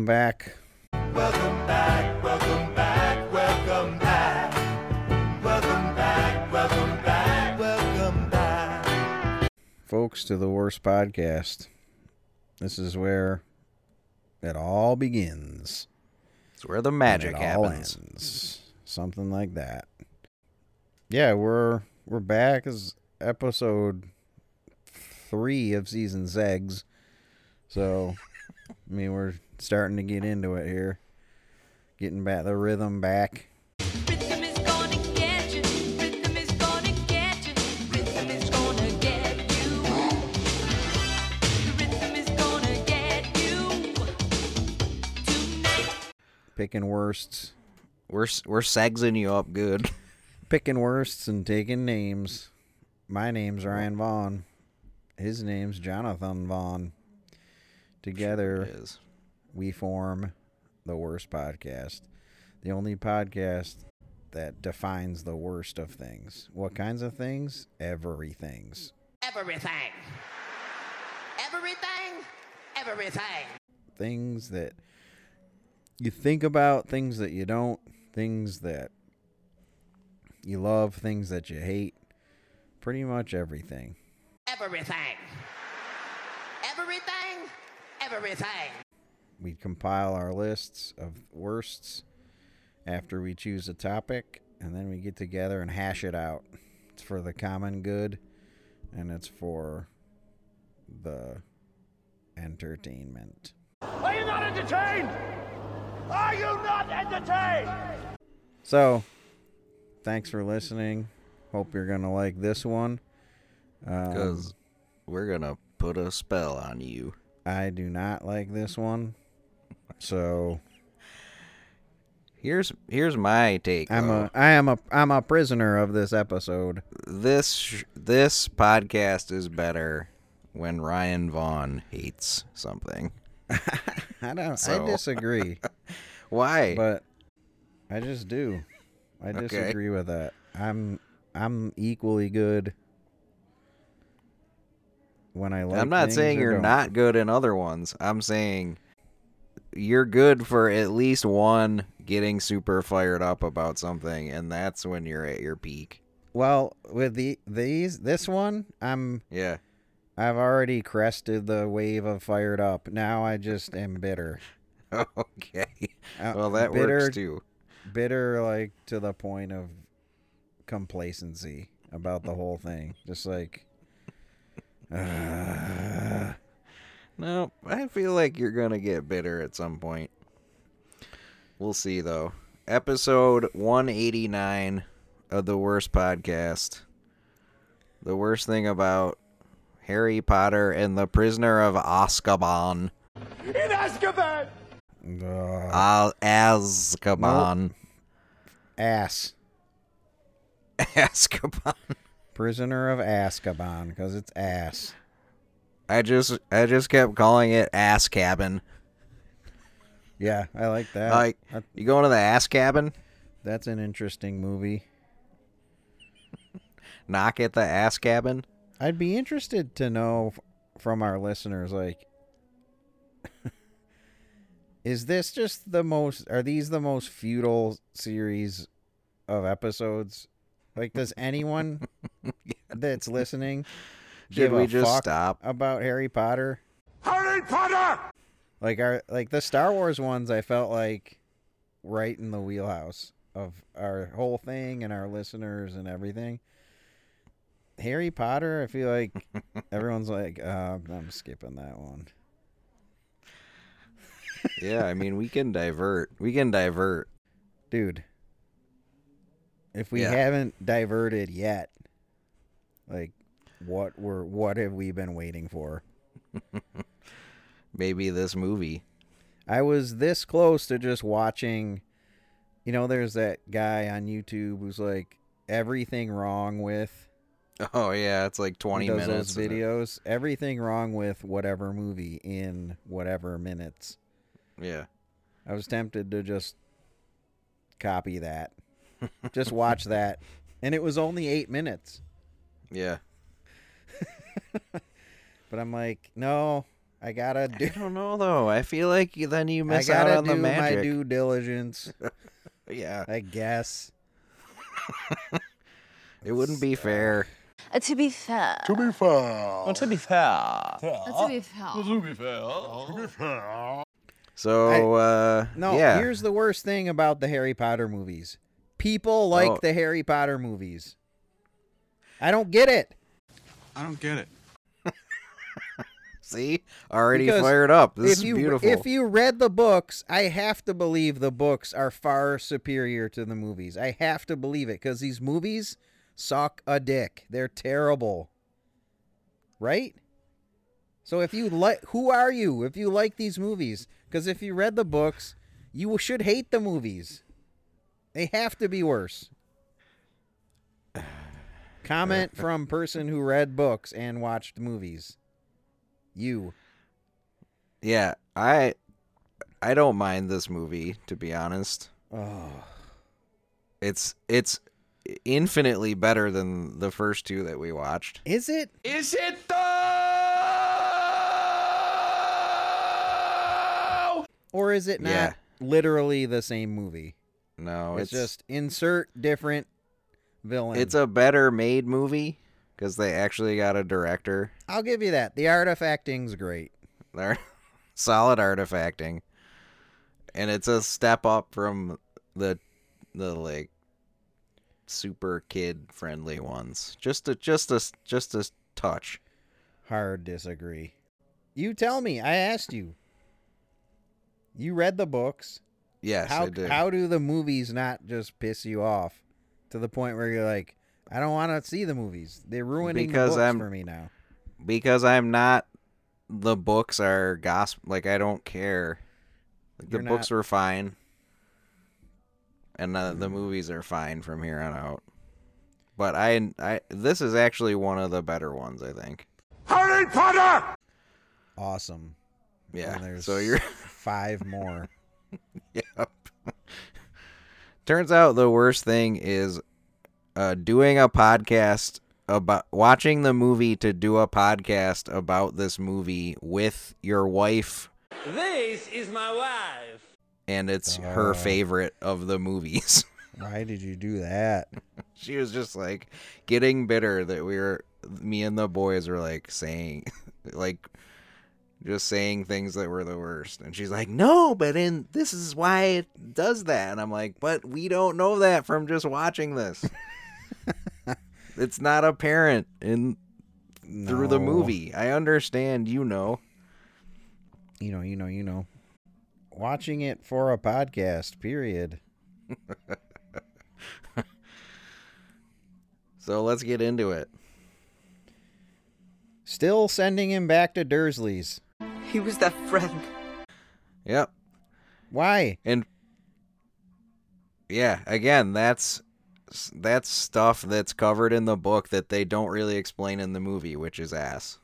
Welcome back. Welcome back, welcome back, welcome back. Welcome back, welcome back, welcome back. folks, to the Worst Podcast. This is where it all begins. It's where the magic it all happens. ends. Something like that. Yeah, we're we're back as episode three of season Zegs. So, I mean, we're starting to get into it here, getting back the rhythm back. Rhythm is gonna get you. Rhythm is gonna get you. Rhythm is gonna get you. The rhythm is gonna get you tonight. Picking worsts, We're s- we're segsing you up good. picking worsts, and taking names. My name's Ryan Vaughn. His name's Jonathan Vaughn. Together, Is. We form the worst podcast. The only podcast that defines the worst of things. What kinds of things? Everything's. Everything. Everything. Everything. Things that you think about, things that you don't, things that you love, things that you hate. Pretty much everything. Everything. Everything. Everything. We compile our lists of worsts after we choose a topic, and then we get together and hash it out. It's for the common good, and it's for the entertainment. Are you not entertained? Are you not entertained? So, thanks for listening. Hope you're going to like this one. Um, Because we're gonna put a spell on you. I do not like this one. So, Here's here's my take. I'm though. a I am a I'm a prisoner of this episode. this this podcast is better when Ryan Vaughn hates something. I don't So- I disagree. Why? but I just do. I Okay. disagree with that. I'm I'm equally good when I like. I'm not saying you're don't. not good in other ones. I'm saying you're good for at least one getting super fired up about something, and that's when you're at your peak. Well, with the these this one, I'm Yeah. I've already crested the wave of fired up. Now I just am bitter. okay. Uh, Well, that bitter, works too. Bitter, like to the point of complacency about the whole thing. Just like, uh, No, I feel like you're gonna get bitter at some point. We'll see though. Episode 189 of the worst podcast. The worst thing about Harry Potter and the Prisoner of Azkaban. In Azkaban! uh, Al Azkaban. ass. Azkaban. Prisoner of Azkaban, because it's ass. I just I just kept calling it Ass Cabin. Yeah, I like that. Like That- you going to the Ass Cabin? that's an interesting movie. Knock at the Ass Cabin? I'd be interested to know f- from our listeners, like, is this just the most? Are these the most futile series of episodes? Like, does anyone that's listening Should give we a just fuck stop? about Harry Potter? Harry Potter! Like, our like the Star Wars ones, I felt like right in the wheelhouse of our whole thing and our listeners and everything. Harry Potter, I feel like everyone's like, uh, I'm skipping that one. yeah, I mean we can divert. We can divert. Dude, if we Yeah. haven't diverted yet, like, what were what have we been waiting for? Maybe this movie. I was this close to just watching. You know, there's that guy on YouTube who's like everything wrong with Oh yeah, it's like twenty minutes. those videos. Everything wrong with whatever movie in whatever minutes. Yeah. I was tempted to just copy that, just watch that, and it was only eight minutes. Yeah. But I'm like, no, I gotta do. I don't know though. I feel like then you miss out gotta on do the magic. my due diligence. Yeah. I guess. It wouldn't be fair. Uh, to be fair. To be fair. Uh, to be fair. To be fair. So uh No, yeah. here's the worst thing about the Harry Potter movies. People like Oh. the Harry Potter movies. I don't get it. I don't get it. See? Already Because fired up. This if is you beautiful. if you read the books, I have to believe the books are far superior to the movies. I have to believe it because these movies suck a dick. They're terrible. Right? So if you like, who are you if you like these movies? Because if you read the books, you should hate the movies. They have to be worse. Comment from person who read books and watched movies. You. yeah, I I don't mind this movie to be honest. Oh. It's it's infinitely better than the first two that we watched. Is it? Is it though? Or is it not Yeah. literally the same movie? No, it's, it's, just insert different villain. it's a better made movie because they actually got a director. I'll give you that. The artifacting's great. They're solid artifacting, and it's a step up from the the like super kid friendly ones. Just a just a just a touch. Hard disagree. You tell me. I asked you. You read the books. Yes, how I did. how do the movies not just piss you off to the point where you're like, I don't want to see the movies. They're ruining Because the books I'm- for me now. because I'm not. The books are gospel. Like I don't care. Like, the You're books were fine, and uh, the movies are fine from here on out. But I, I, this is actually one of the better ones. I think. Harry Potter! Awesome. Yeah. And there's So you're. five more. Yep. Turns out the worst thing is uh, doing a podcast about watching the movie to do a podcast about this movie with your wife, This is my wife. and it's Oh. her favorite of the movies. Why did you do that? she was just like getting bitter that we were, me and the boys were like saying, like, just saying things that were the worst. And she's like, no, but in this is why it does that. And I'm like, but we don't know that from just watching this. it's not apparent in through the movie. I understand, you know. You know, you know, you know. Watching it for a podcast, period. So let's get into it. Still sending him back to Dursley's. He was that friend. Yep. Why? And yeah, again, that's that's stuff that's covered in the book that they don't really explain in the movie, which is ass.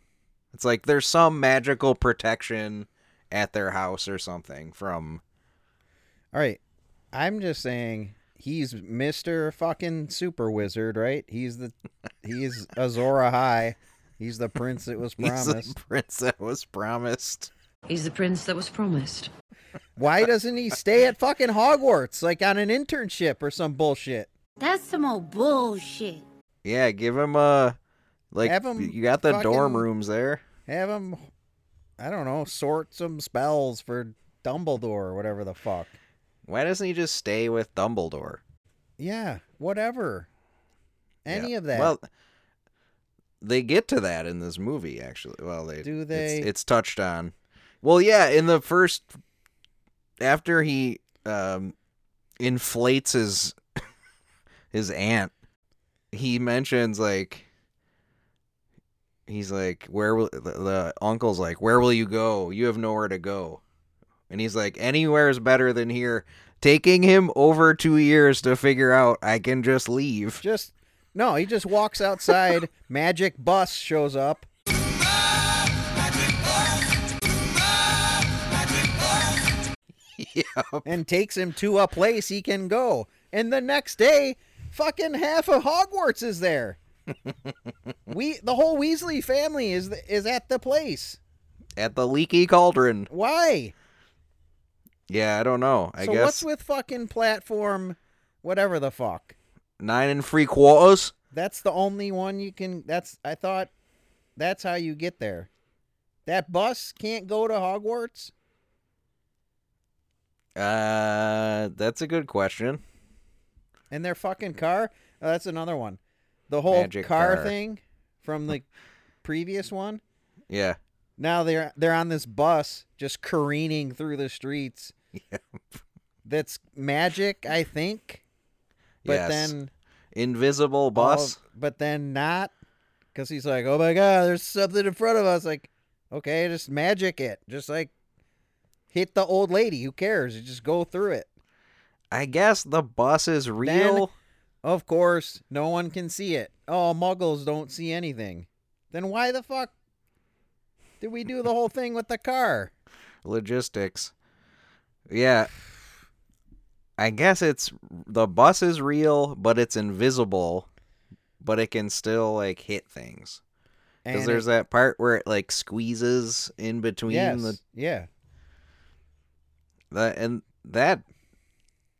It's like there's some magical protection at their house or something from All right. I'm just saying he's Mr. fucking super wizard, right? He's the he's Azor Ahai. He's the prince that was promised. he's the promised. prince that was promised. He's the prince that was promised. Why doesn't he stay at fucking Hogwarts like on an internship or some bullshit? That's some old bullshit. Yeah, give him a like Have him you got the dorm rooms there. Have him I don't know, sort some spells for Dumbledore or whatever the fuck. Why doesn't he just stay with Dumbledore? Yeah, whatever. Any Yeah. of that. Well, they get to that in this movie, actually. Well, they Do it's- they? It's, touched on. Well, yeah, in the first, after he um, inflates his his aunt, he mentions like he's like, "Where will the, the uncle's like? Where will you go? You have nowhere to go." And he's like, anywhere is better than here. Taking him over two years to figure out I can just leave. Just no, he just walks outside. magic bus shows up. Yep. and takes him to a place he can go. And the next day, fucking half of Hogwarts is there. we the whole Weasley family is is at the place. At the leaky cauldron. Why? Yeah, I don't know. I so guess what's with fucking platform whatever the fuck? Nine and three quarters. That's the only one you can that's I thought that's how you get there. That bus can't go to Hogwarts? Uh, that's a good question. And their fucking car? Oh, that's another one. The whole Magic car, car. thing from the previous one. Yeah. Now they're they're on this bus just careening through the streets. Yep. That's magic, I think. But yes. then invisible bus. but then not cuz he's like, "Oh my god, there's something in front of us." Like, okay, just magic it. Just like hit the old lady. Who cares? You just go through it. I guess the bus is real. Of course, no one can see it. Oh, muggles don't see anything. Then why the fuck did we do the whole thing with the car? Logistics. Yeah. I guess it's the bus is real, but it's invisible, but it can still like hit things. Because there's it- that part where it like squeezes in between yes, the yeah. that and that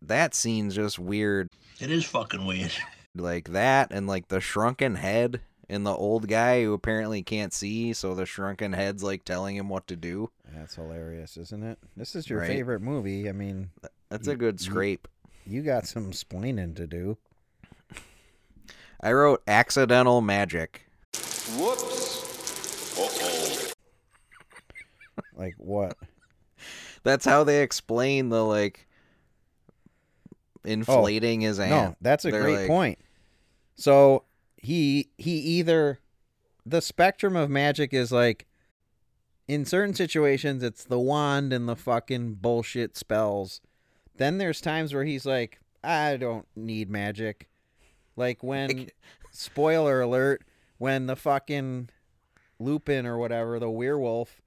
that scene's just weird. It is fucking weird. Like that and like the shrunken head and the old guy who apparently can't see, so the shrunken head's like telling him what to do. That's hilarious, isn't it? This is your Right. favorite movie. I mean, That's You- a good scrape. you got some splaining to do. I wrote accidental magic. Whoops. Uh-oh. Like what? That's how they explain the like oh, inflating his aunt. No, that's a They're great like, point. So he he either the spectrum of magic is like in certain situations it's the wand and the fucking bullshit spells. Then there's times where he's like, I don't need magic. Like when spoiler alert, when the fucking Lupin or whatever, the werewolf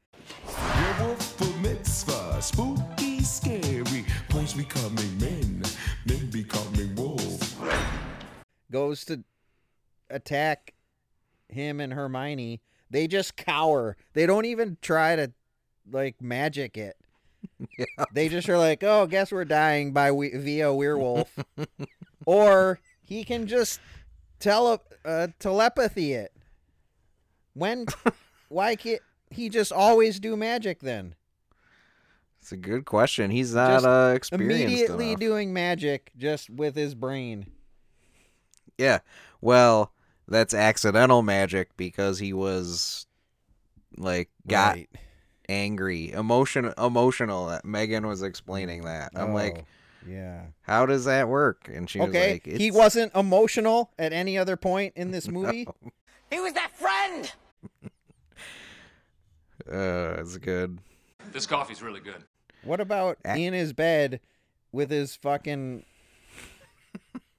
Werewolf bar mitzvah, spooky, scary. Boys becoming men, men becoming wolves. goes to attack him and Hermione, they just cower. They don't even try to like magic it. Yeah. They just are like, "Oh, guess we're dying by we- via werewolf," or he can just tele uh, telepathy it. When, why can't he just always do magic then? It's a good question. He's not Just uh, experienced Immediately enough. doing magic just with his brain. Yeah. Well, that's accidental magic because he was like got Right. Angry, emotion emotional. That Megan was explaining that. I'm like, Oh, yeah. how does that work? And she was Okay, like, he wasn't emotional at any other point in this movie. He was that friend. Uh, it's good. This coffee's really good. What about A- in his bed with his fucking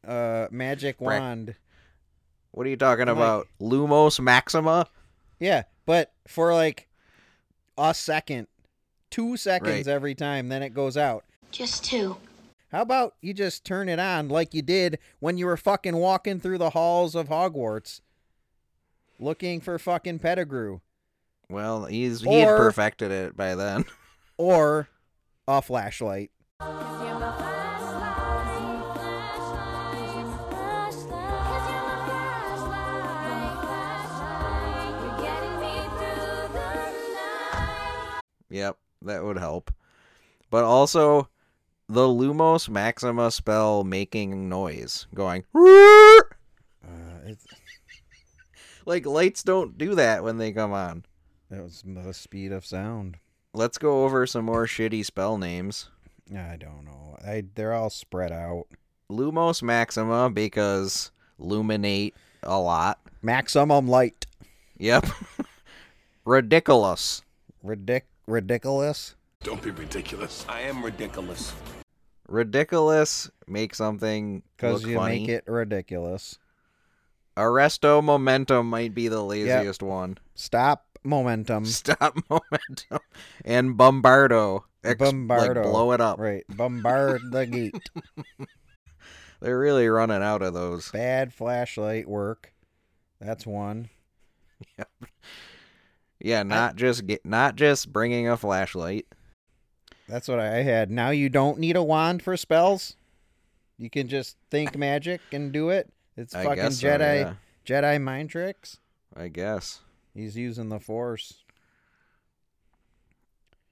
uh magic Brack- wand? What are you talking Like- about? Lumos Maxima? Yeah, but for like a second, two seconds Right. every time, then it goes out. Just two. How about you just turn it on like you did when you were fucking walking through the halls of Hogwarts looking for fucking Pettigrew Well, he's he had perfected it by then. or a flashlight? Yep, that would help. But also the Lumos Maxima spell making noise, going Uh, like lights don't do that when they come on. that was the speed of sound. Let's go over some more shitty spell names. I don't know. I they're all spread out. Lumos Maxima because luminate a lot. Maximum light. Yep. Ridiculous. Ridic- ridiculous. Don't be ridiculous. I am ridiculous. Ridiculous. Make something Because look you funny. make it ridiculous. Arresto Momentum might be the laziest one. Stop momentum. Stop Momentum. And Bombardo. Ex- Bombardo. Like blow it up. Right. Bombard the gate. They're really running out of those. Bad flashlight work. That's one. Yeah, not just get, not just bringing a flashlight. That's what I had. Now you don't need a wand for spells. You can just think magic and do it. It's I fucking so, Jedi yeah. Jedi mind tricks. I guess He's using the force.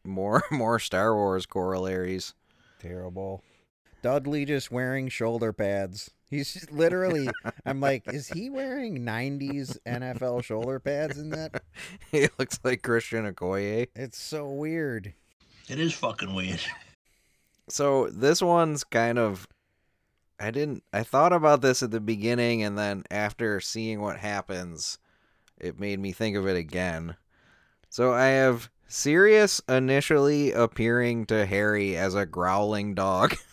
more more Star Wars corollaries. Terrible. Dudley just wearing shoulder pads. He's just literally I'm like, is he wearing 90s NFL shoulder pads in that? he looks like Christian Okoye. It's so weird. It is fucking weird. So this one's kind of I didn't I thought about this at the beginning and then after seeing what happens it made me think of it again. So I have Sirius initially appearing to Harry as a growling dog.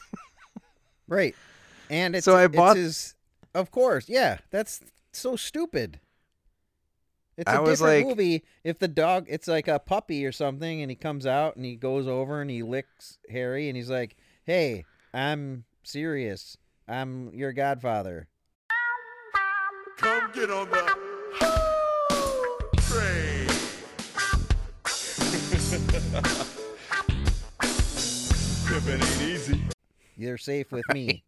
Right. And it's So I it's bought- his of course. Yeah, that's so stupid. It's a I was different like- movie if the dog it's like a puppy or something and he comes out and he goes over and he licks Harry and he's like, "Hey, I'm Sirius. I'm your godfather." Come get on the train. Pimpin' ain't easy. You're safe with me.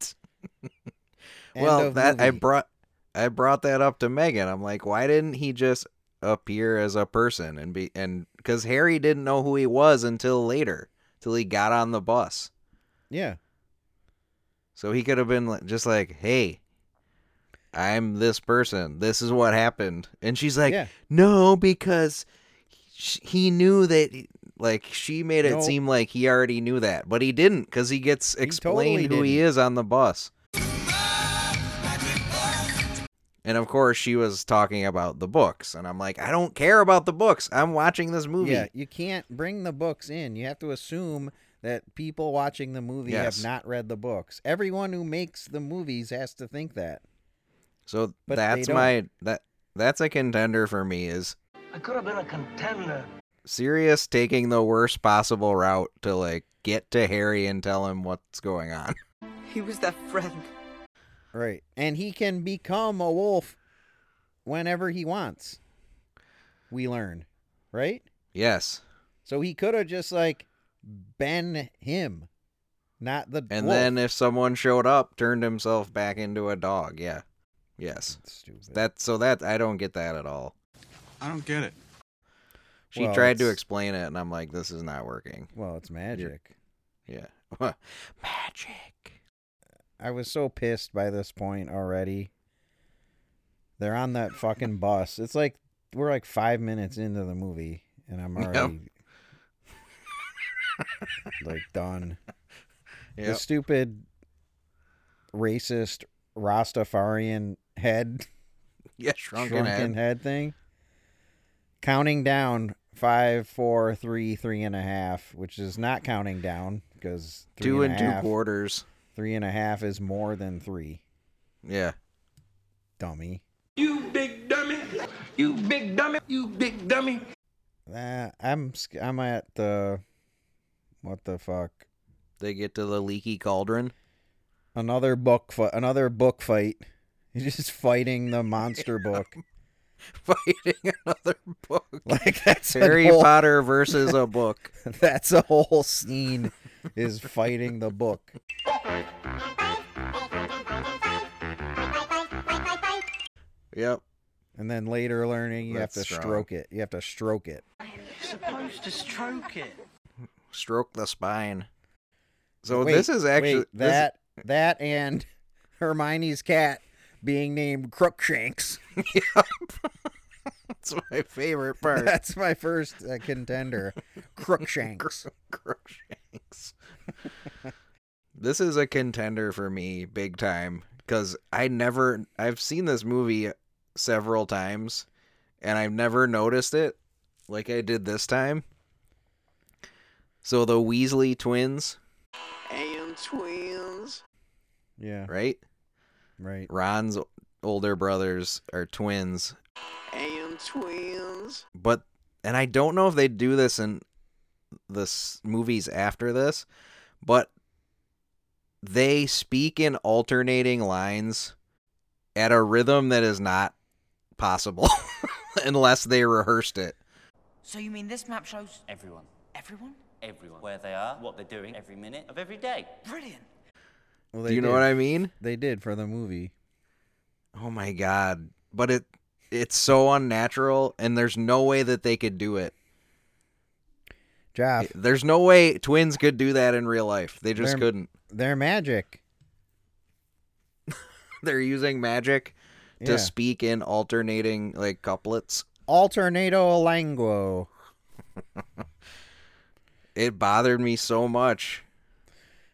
Well, that I brought I brought that up to Megan. I'm like, why didn't he just appear as a person and be and because Harry didn't know who he was until later, till he got on the bus. Yeah. So he could have been just like, hey, I'm this person. This is what happened. And she's like, Yeah. no, because he knew that. Like she made it No. seem like he already knew that, but he didn't because he gets explained totally who he didn't. is on the bus. And of course, she was talking about the books, and I'm like, I don't care about the books. I'm watching this movie. Yeah, you can't bring the books in. You have to assume that people watching the movie Yes. have not read the books. Everyone who makes the movies has to think that. So But that's my that that's a contender for me is I could have been a contender. Sirius taking the worst possible route to like get to Harry and tell him what's going on. He was that friend. Right. And he can become a wolf whenever he wants. We learn, right? Yes. So he could have just like been him, not the And wolf. then if someone showed up, turned himself back into a dog. Yeah. Yes. Stupid. That so that I don't get that at all. I don't get it. She Well, tried to explain it and I'm like this is not working. well, it's magic. Yeah. Magic. I was so pissed by this point already. They're on that fucking bus. It's like we're like five minutes into the movie, and I'm Yep. already like done. The stupid, racist Rastafarian head, Yeah, shrunken, shrunken head. head thing, counting down five, four, three, three and a half, which is not counting down because Two and a two half- quarters. Three and a half is more than three. Yeah. Dummy. You big dummy. You big dummy. You big dummy. Uh, I'm I'm at the what the fuck? They get to the leaky cauldron. Another book fight. Another book fight. He's just fighting the monster book. Fighting another book. Like that's Harry whole, Potter versus a book. That's a whole scene. Is fighting the book. Yep. And then later learning you have to strong. stroke it. You have to stroke it. You're supposed to stroke it. Stroke the spine. So Wait, this is actually wait, this- that that and Hermione's cat being named Crookshanks. That's my favorite part. That's my first uh, contender. Crookshanks. Crookshanks. this is a contender for me, big time, because I never I've seen this movie several times, and I've never noticed it like I did this time. So the Weasley twins. And twins. Yeah. Right? Right. Ron's older brothers are twins. And twins. But and I don't know if they do this in the movies after this, but they speak in alternating lines at a rhythm that is not possible unless they rehearsed it. So you mean this map shows everyone? Everyone? Everyone. Where they are, what they're doing, every minute of every day. Brilliant. Well, Do you know what I mean? They did for the movie. Oh my god. But it it's so unnatural and there's no way that they could do it. Jeff, There's no way twins could do that in real life. They just They're- couldn't. they're magic. They're using magic to Yeah. speak in alternating like couplets. Alternato languo. It bothered me so much.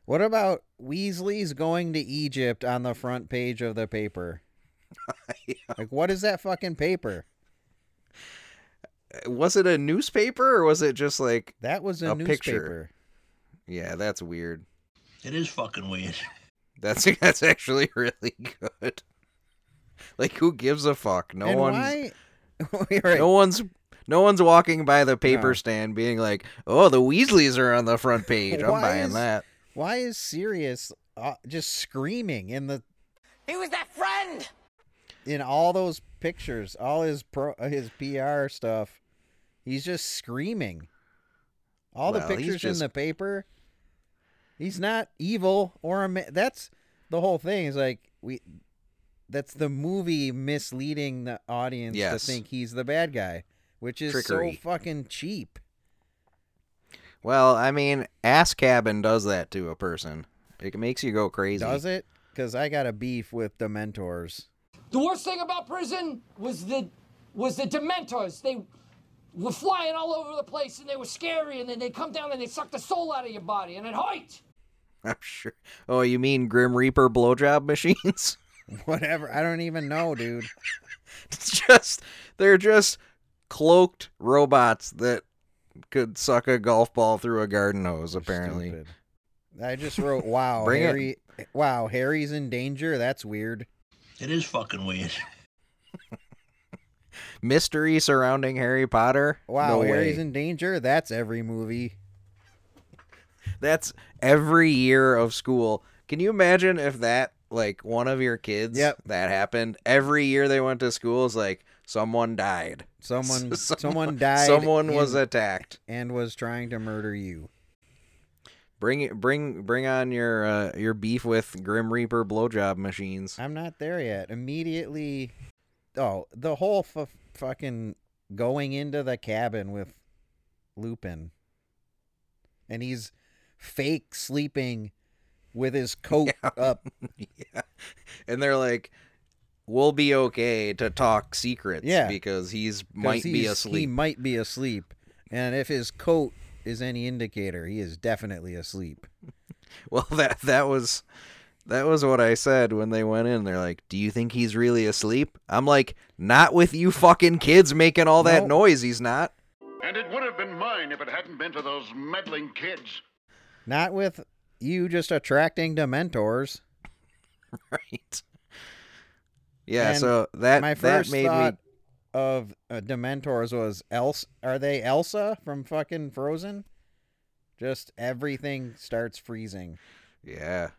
What about Weasley's going to Egypt on the front page of the paper? Like, what is that fucking paper? Uh, was it a newspaper or was it just like That was a, a newspaper. picture? Yeah, that's weird. It is fucking weird. That's that's actually really good. Like who gives a fuck? No and one's why? Right. no one's no one's walking by the paper No. stand being like, "Oh, the Weasleys are on the front page. I'm buying is- that." Why is Sirius uh, just screaming in the He was that friend! in all those pictures, all his pro his PR stuff? He's just screaming. All Well, the he's pictures in the paper. He's not evil or a ma- that's the whole thing. Is like we that's the movie misleading the audience Yes. to think he's the bad guy, which is Trickery. so fucking cheap. Well, I mean, Ass Cabin does that to a person. It makes you go crazy. Does it? Because I got a beef with Dementors. The worst thing about prison was the was the Dementors. They were flying all over the place and they were scary and then they come down and they suck the soul out of your body and it hurt. I'm sure. Oh, you mean Grim Reaper blowjob machines? Whatever. I don't even know, dude. it's just they're just cloaked robots that could suck a golf ball through a garden hose. Apparently, Stupid. I just wrote, "Wow, Bring it. Harry! Wow, Harry's in danger. That's weird." It is fucking weird. mystery surrounding Harry Potter. Wow, no Harry's way. in danger. That's every movie. That's every year of school. Can you imagine if that like one of your kids Yep. that happened every year they went to school is like someone died. Someone, Someone- someone died. Someone was attacked. and was trying to murder you. Bring it, bring, bring on your uh, your beef with Grim Reaper blowjob machines. I'm not there yet. Immediately, oh, the whole f- fucking going into the cabin with Lupin, and he's fake sleeping with his coat up. yeah, and they're like, "We'll be okay to talk secrets." Yeah. because he's 'cause might be he's- He might be asleep, and if his coat is any indicator, he is definitely asleep. Well, that that was that was what I said when they went in. They're like, "Do you think he's really asleep?" I'm like, "Not with you fucking kids making all that No. noise. He's not." And it would have been mine if it hadn't been to those meddling kids. Not with you just attracting Dementors. right. Yeah. And so that my that first made thought me. of uh, Dementors was Elsa. Are they Elsa from fucking Frozen? Just everything starts freezing. Yeah.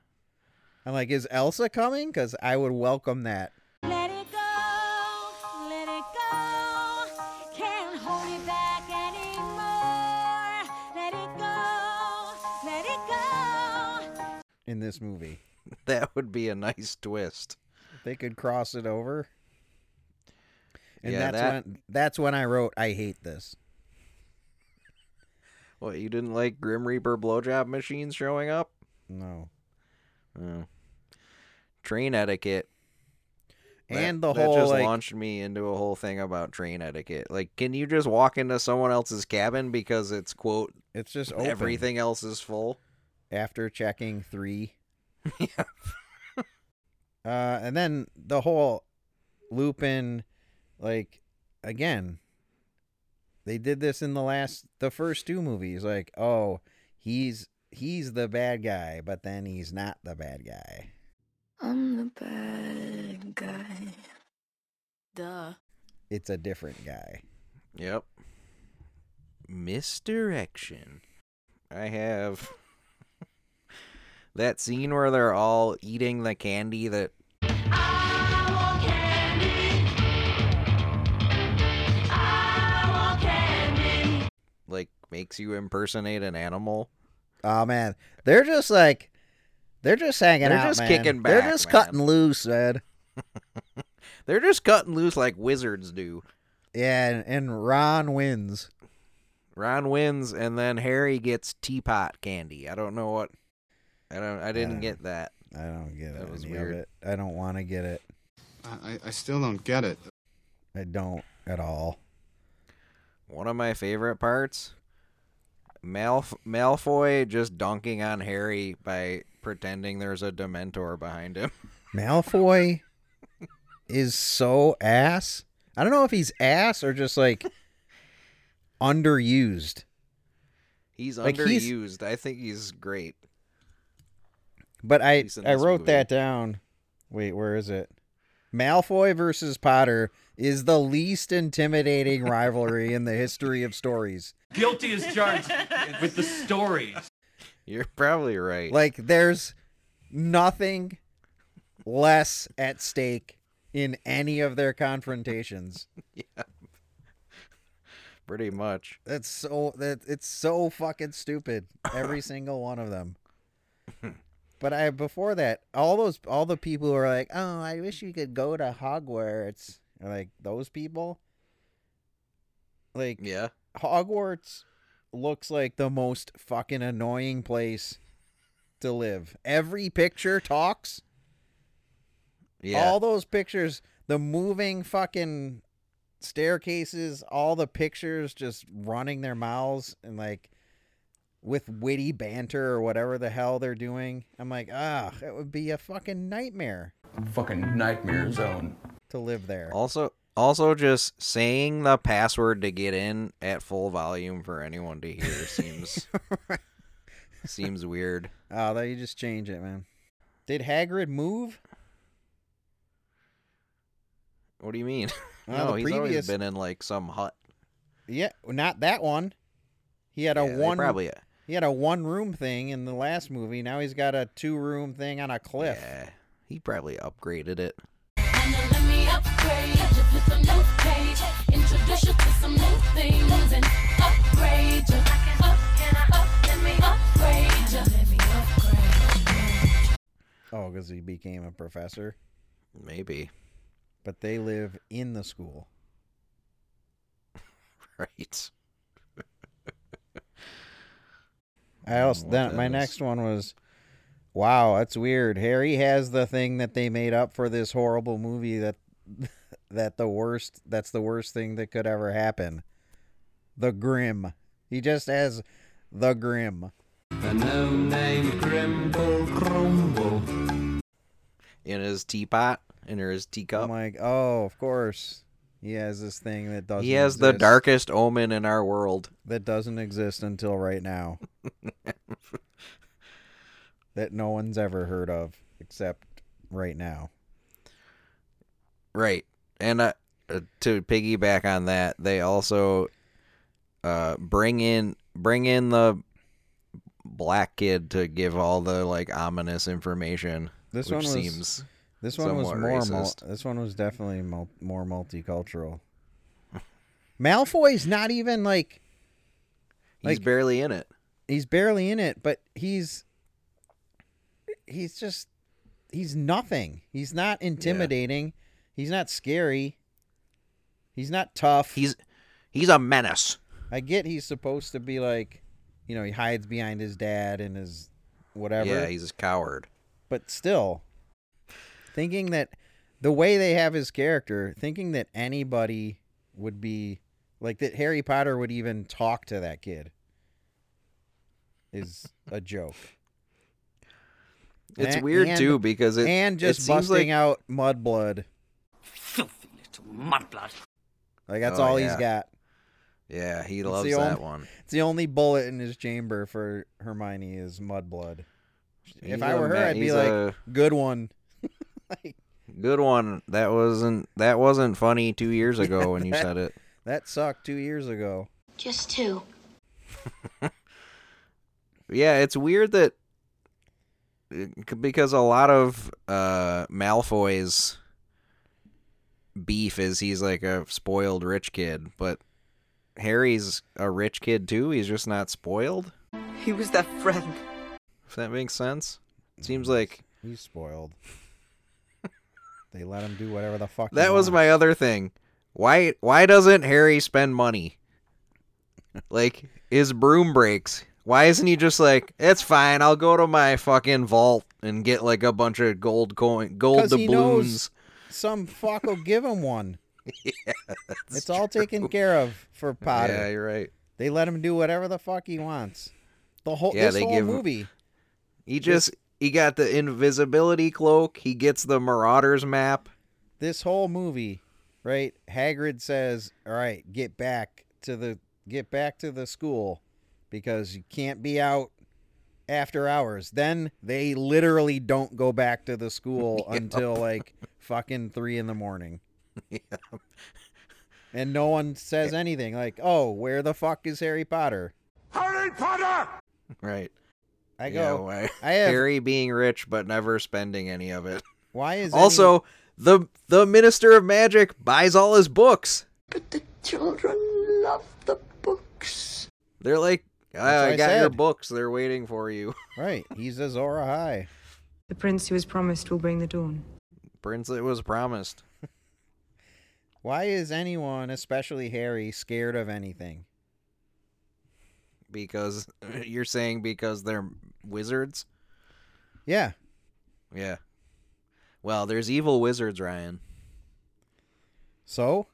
I'm like, is Elsa coming? Because I would welcome that. Let it go, let it go. Can't hold it back anymore. Let it go, let it go. in this movie. That would be a nice twist. They could cross it over. And Yeah, that's that- when that's when I wrote I hate this. What you didn't like Grim Reaper blowjob machines showing up? No. Oh. Train etiquette. That- And the that whole, just like- launched me into a whole thing about train etiquette. Like, can you just walk into someone else's cabin because it's quote It's just open everything else is full? after checking three. uh, and then the whole Lupin, like again, they did this in the last, the first two movies. Like, oh, he's he's the bad guy, but then he's not the bad guy. I'm the bad guy. Duh. It's a different guy. Yep. Misdirection. I have that scene where they're all eating the candy that like makes you impersonate an animal. Oh man, they're just like they're just hanging out. They're just man. kicking back. They're just man. cutting loose, man. They're just cutting loose like wizards do. Yeah, and, and Ron wins. Ron wins and then Harry gets teapot candy. I don't know what I don't I didn't Uh, get that. I don't get That was any weird. of it. I don't want to get it. I, I still don't get it. I don't at all. One of my favorite parts Malf- Malfoy just dunking on Harry by pretending there's a Dementor behind him. Malfoy is so ass. I don't know if he's ass or just like underused. He's Like, he's- underused. I think he's great. But I I wrote movie. that down. Wait, where is it? Malfoy versus Potter is the least intimidating rivalry in the history of stories. Guilty as charged with the stories. You're probably right. Like there's nothing less at stake in any of their confrontations. yeah. Pretty much. That's so that it's so fucking stupid. Every single one of them. But I before that, all those all the people who are like, "Oh, I wish you could go to Hogwarts." are Like those people. Like Yeah. Hogwarts looks like the most fucking annoying place to live. Every picture talks. Yeah. All those pictures, the moving fucking staircases, all the pictures just running their mouths and like with witty banter or whatever the hell they're doing. I'm like, ah, it would be a fucking nightmare Fucking nightmare zone. to live there. Also also just saying the password to get in at full volume for anyone to hear seems seems weird. Oh, that you just change it, man. Did Hagrid move? What do you mean? Well, no, he's previous- always been in like some hut. Yeah, not that one. He had a Yeah, one probably He had a one room thing in the last movie. Now he's got a two room thing on a cliff. Yeah, he probably upgraded it. Let me upgrade you to some new page. Introduce you to some new things and upgrade you. Up, up, let me upgrade you. Let me upgrade you. Oh, because he became a professor. Maybe. But they live in the school. Right. I also then my is. next one was, wow, that's weird. Harry has the thing that they made up for this horrible movie that that the worst that's the worst thing that could ever happen. The Grim. He just has the Grim. The no name Grimble Crumble. In his teapot, in his teacup. I'm like, oh, of course. He has this thing that doesn't. he has the darkest omen in our world. that doesn't exist until right now. that no one's ever heard of except right now. Right. And uh, uh, to piggyback on that, they also uh, bring in bring in the black kid to give all the like ominous information. This which one was seems this one was more mul- this one was definitely mul- more multicultural. Malfoy's not even like he's like- barely in it. he's barely in it, but he's he's just he's nothing. He's not intimidating. He's not scary. He's not tough. He's he's a menace. I get he's supposed to be like, you know, he hides behind his dad and his whatever. Yeah, he's a coward. but still, thinking that the way they have his character, thinking that anybody would be like that Harry Potter would even talk to that kid is a joke. It's And- weird and- too because it and just it busting like, out mudblood. Filthy little mudblood. Like that's Oh, all yeah. he's got. Yeah, he It's loves the that only- one. It's the only bullet in his chamber for Hermione is mudblood. He's If I were her, ma- I'd be he's like, a- good one. Good one. That wasn't that wasn't funny two years ago when you That- said it. That sucked two years ago. Just two. Yeah, it's weird that because a lot of uh Malfoy's beef is he's like a spoiled rich kid, but Harry's a rich kid too. He's just not spoiled. He was that friend. If that makes sense. Seems like He's spoiled. They let him do whatever the fuck. he that was my other thing. Why why doesn't Harry spend money? Like his broom breaks. Why isn't he just like, it's fine, I'll go to my fucking vault and get like a bunch of gold coin gold 'Cause he knows doubloons. some fuck will give him one. yeah, It's all taken care of for Potter. Yeah, you're right. They let him do whatever the fuck he wants. The whole Yeah, this they whole give him- movie. He just he got the invisibility cloak, he gets the Marauders map. This whole movie, right? Hagrid says, "All right, get back to the get back to the school because you can't be out after hours." Then they literally don't go back to the school Yep. until like fucking three in the morning. Yeah. And no one says anything like, "Oh, where the fuck is Harry Potter?" Harry Potter! Right. I Yeah, go. why- I have. Harry being rich but never spending any of it. why is any- Also, the the Minister of Magic buys all his books. But the children love the books. They're like, ah, I, I got your books. They're waiting for you. right? He's Azor Ahai. The prince who was promised will bring the dawn. Prince, it was promised. Why is anyone, especially Harry, scared of anything? Because you're saying because they're wizards? Yeah, Yeah. Well, there's evil wizards, Ryan. so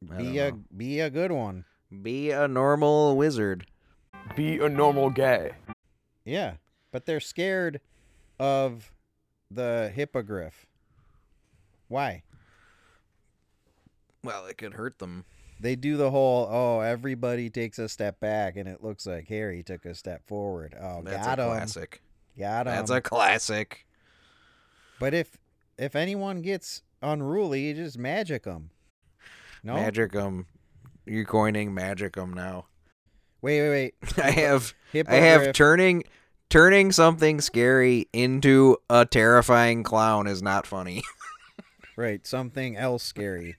be don't a be a good one. Be a normal wizard. Be a normal guy. Yeah, but they're scared of the hippogriff. Why? Well, it could hurt them. They do the whole oh everybody takes a step back and it looks like Harry took a step forward. Oh, That's got a him. classic. Got him. That's a classic. But if if anyone gets unruly, you just magic them. No. magic them. You're coining magic them now. Wait, wait, wait. I have I have turning turning something scary into a terrifying clown is not funny. Right, something else scary.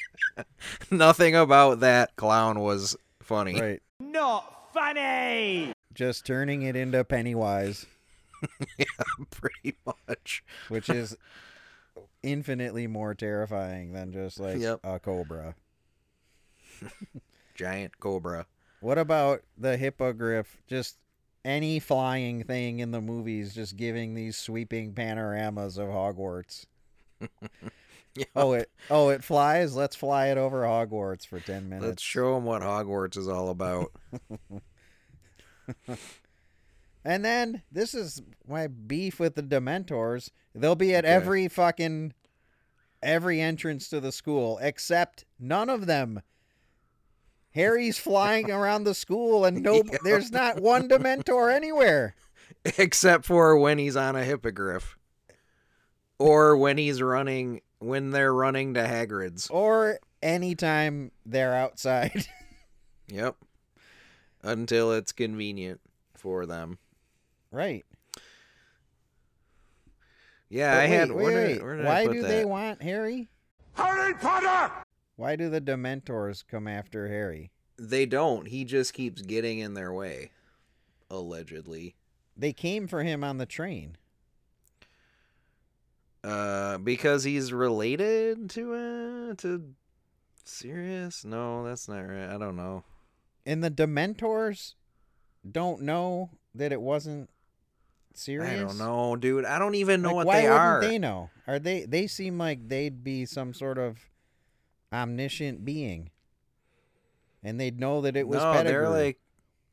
Nothing about that clown was funny. Right. Not funny! Just turning it into Pennywise, yeah, pretty much. which is infinitely more terrifying than just like Yep. a cobra. Giant cobra. What about the hippogriff? Just any flying thing in the movies just giving these sweeping panoramas of Hogwarts. Oh it oh it flies. Let's fly it over Hogwarts for ten minutes. Let's show them what Hogwarts is all about. And then this is my beef with the Dementors. They'll be at Okay. every fucking every entrance to the school except none of them. Harry's flying around the school and no there's not one Dementor anywhere. Except for when he's on a hippogriff. Or when he's running when they're running to Hagrid's. Or anytime they're outside. Yep. Until it's convenient for them. right. Yeah, But I had wait, where wait, did, wait. where did I Why put do that? they want Harry? Harry Potter! Why do the Dementors come after Harry? They don't. He just keeps getting in their way. Allegedly. They came for him on the train. Uh because he's related to uh to Sirius? No, that's not right. I don't know. And the Dementors don't know that it wasn't Sirius. I don't know, dude. I don't even know Like, what why they wouldn't are. they know? Are they? They seem like they'd be some sort of omniscient being, and they'd know that it was. no, Pettigrew. they're like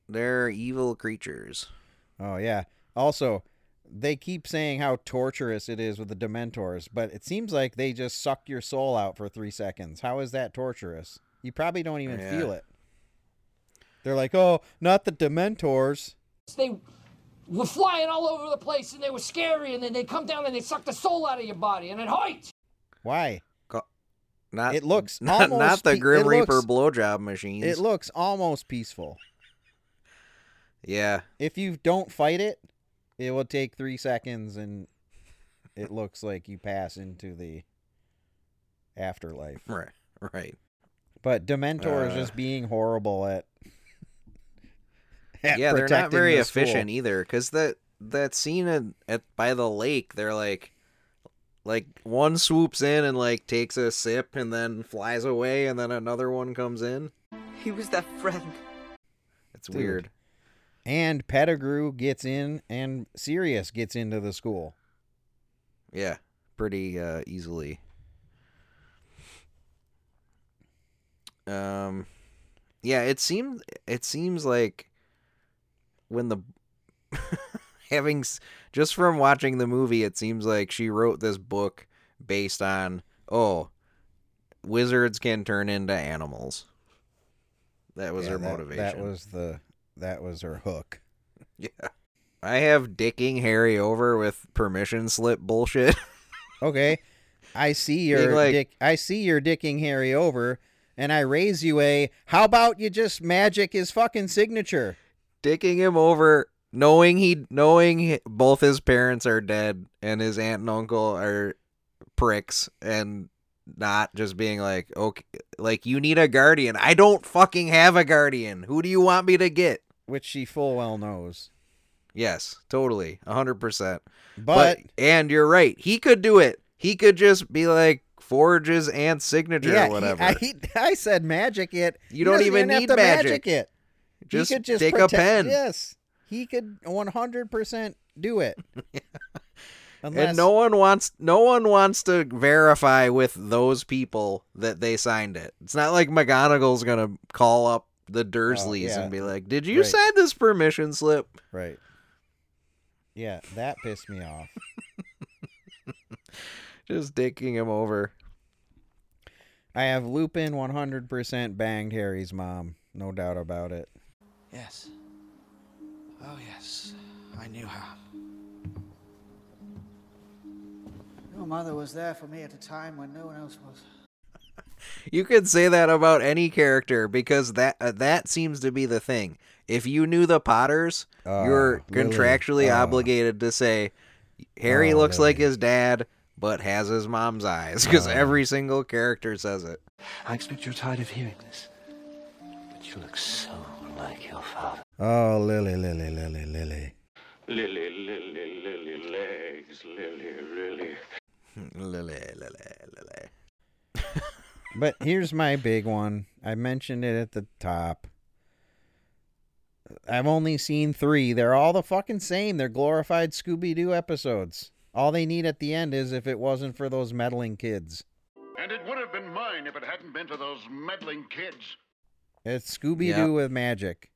they're evil creatures. Oh yeah. Also, they keep saying how torturous it is with the Dementors, but it seems like they just suck your soul out for three seconds. How is that torturous? You probably don't even Yeah. feel it. They're like, oh, not the Dementors. They were flying all over the place and they were scary and then they come down and they suck the soul out of your body and it hurts. Why? Not It looks not, not the Grim it Reaper looks- blowjob machines. It looks almost peaceful. yeah, If you don't fight it, it will take three seconds and it looks like you pass into the afterlife. right, right. But Dementor is Uh, just being horrible at. at yeah, they're not very the efficient either. Because that that scene at, at by the lake, they're like, like one swoops in and like takes a sip and then flies away, and then another one comes in. He was that friend. It's Dude. weird. And Pettigrew gets in, and Sirius gets into the school. Yeah, pretty uh, easily. Um, yeah, it seems it seems like when the having s- just from watching the movie, it seems like she wrote this book based on oh, wizards can turn into animals. That was Yeah, her that- motivation. That was the that was her hook. yeah. I have dicking Harry over with permission slip bullshit. Okay, I see your like- dick. I see your dicking Harry over, and I raise you a. How about you just magic his fucking signature? dicking him over knowing he knowing both his parents are dead and his aunt and uncle are pricks and not just being like okay like you need a guardian i don't fucking have a guardian who do you want me to get Which she full well knows. yes totally 100% But, and you're right he could do it he could just be like Forge's and signature yeah, or he- whatever I, he- I said magic it. You He don't even need to magic. it. Just he could just take a pen. Yes, he could 100% do it. Unless, and no one wants no one wants to verify with those people that they signed it. It's not like McGonagall's gonna call up the oh, Dursleys yeah. and be like, "Did you Right. sign this permission slip?" Right. Yeah, that pissed me off. Just dicking him over. I have Lupin 100% banged Harry's mom. No doubt about it. Yes. Oh, yes. I knew how. Your mother was there for me at a time when no one else was. You could say that about any character because that uh, that seems to be the thing. If you knew the Potters, you're Ah, Lily. contractually Ah. obligated to say Harry Oh, looks like his dad but has his mom's eyes because every single character says it. I expect you're tired of hearing this. But you look so like your father. Oh, Lily, Lily, Lily, Lily. Lily, lily, lily legs, lily, lily. Lily, Lily, Lily. But here's my big one. I mentioned it at the top. I've only seen three. They're all the fucking same. They're glorified Scooby Doo episodes. All they need at the end is if it wasn't for those meddling kids. And it would have been mine if it hadn't been for those meddling kids. It's Scooby Yeah. Doo with magic.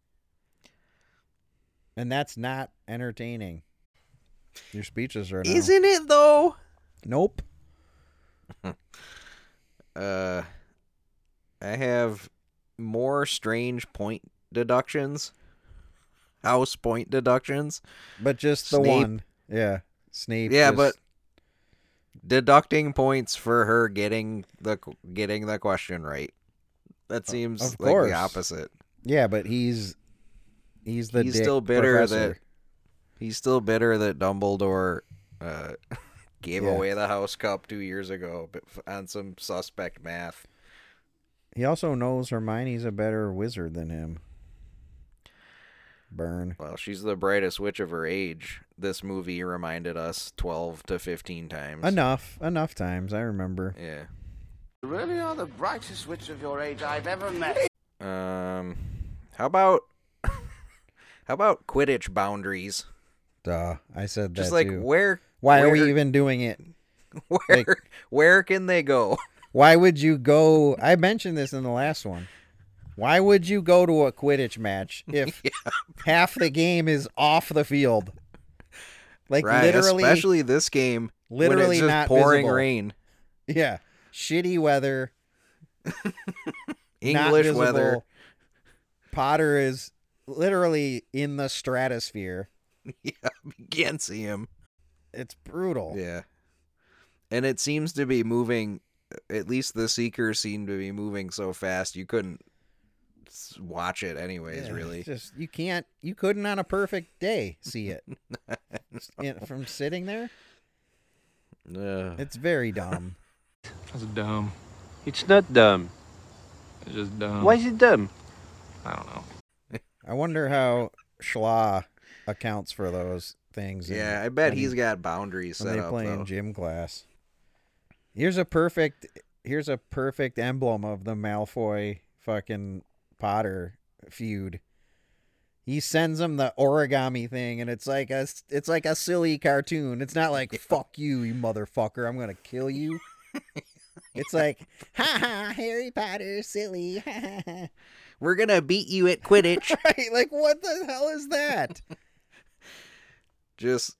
And that's not entertaining. Your speeches are now. Isn't it though? Nope. Uh, I have more strange point deductions, house point deductions. But just the Snape- one. Yeah. Snape. Yeah, just- but deducting points for her getting the getting the question right. That seems like the opposite. Yeah, but he's he's the he's still bitter professor. that he's still bitter that Dumbledore uh, gave Yeah. away the house cup two years ago, on some suspect math. He also knows Hermione's a better wizard than him. Burn. Well, she's the brightest witch of her age. This movie reminded us twelve to fifteen times. Enough. Enough times. I remember. Yeah. You really are the brightest witch of your age I've ever met. Um, how about how about Quidditch boundaries? Duh. I said that Just like too. where? Why are we even doing it? Where Like- where can they go? Why would you go? I mentioned this in the last one. Why would you go to a Quidditch match if half the game is off the field? Like right, literally, especially this game, literally it's just not pouring visible. rain. yeah, shitty weather. English weather. Potter is literally in the stratosphere. yeah, you can't see him. It's brutal. Yeah. And it seems to be moving at least the seekers seem to be moving so fast you couldn't watch it anyways, Yeah, really. Just you can't. You couldn't on a perfect day see it In- from sitting there. Ugh. It's very dumb. That's dumb. It's not dumb. It's just dumb. Why is it dumb? I don't know. I wonder how Schla accounts for those things. in- Yeah, I bet he's he- got boundaries set up play in though. gym class. Here's a perfect. Here's a perfect emblem of the Malfoy fucking Potter feud. He sends him the origami thing, and it's like a it's like a silly cartoon. It's not like "fuck you, you motherfucker, I'm gonna kill you." it's like, "Ha ha, Harry Potter, silly." We're gonna beat you at Quidditch. right? Like, what the hell is that? Just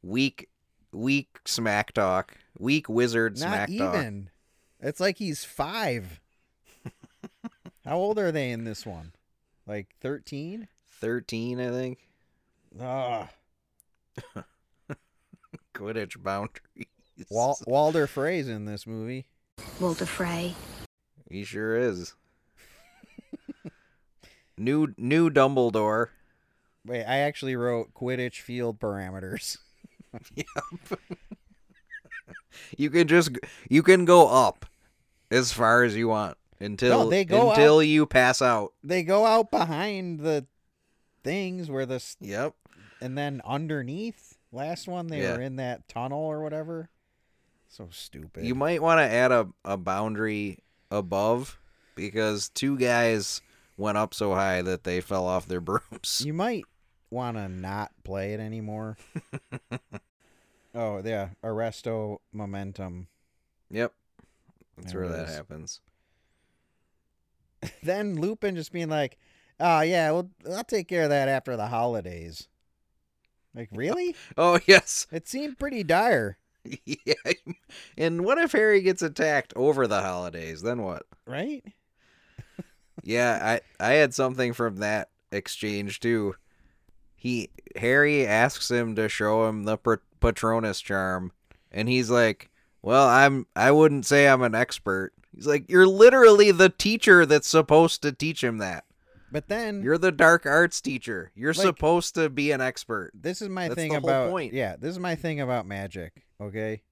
weak, weak smack talk, weak wizard Not smack talk. even. It's like he's five. How old are they in this one? Like thirteen? Thirteen, I think. Ah, Quidditch boundaries. Wal- Walder Frey's in this movie. Walter Frey. He sure is. new, new Dumbledore. Wait, I actually wrote Quidditch field parameters. Yep. you can just you can go up as far as you want until No, they go until out- you pass out. They go out behind the things where the Yep. and then underneath. Last one, they Yeah. were in that tunnel or whatever. So stupid. You might want to add a, a boundary above because two guys went up so high that they fell off their brooms. You might want to not play it anymore. oh yeah, Arresto Momentum. Yep. That's There where that happens. then Lupin just being like, "Oh yeah, well I'll take care of that after the holidays." Like really? Oh yes. It seemed pretty dire, yeah. And what if Harry gets attacked over the holidays? Then what? right? Yeah, I I had something from that exchange too. He Harry asks him to show him the Patronus charm, and he's like, "Well, I'm I wouldn't say I'm an expert." He's like, "You're literally the teacher that's supposed to teach him that. But then You're the dark arts teacher. You're Like- supposed to be an expert." this is my That's thing about point. yeah, this is my thing about magic, okay?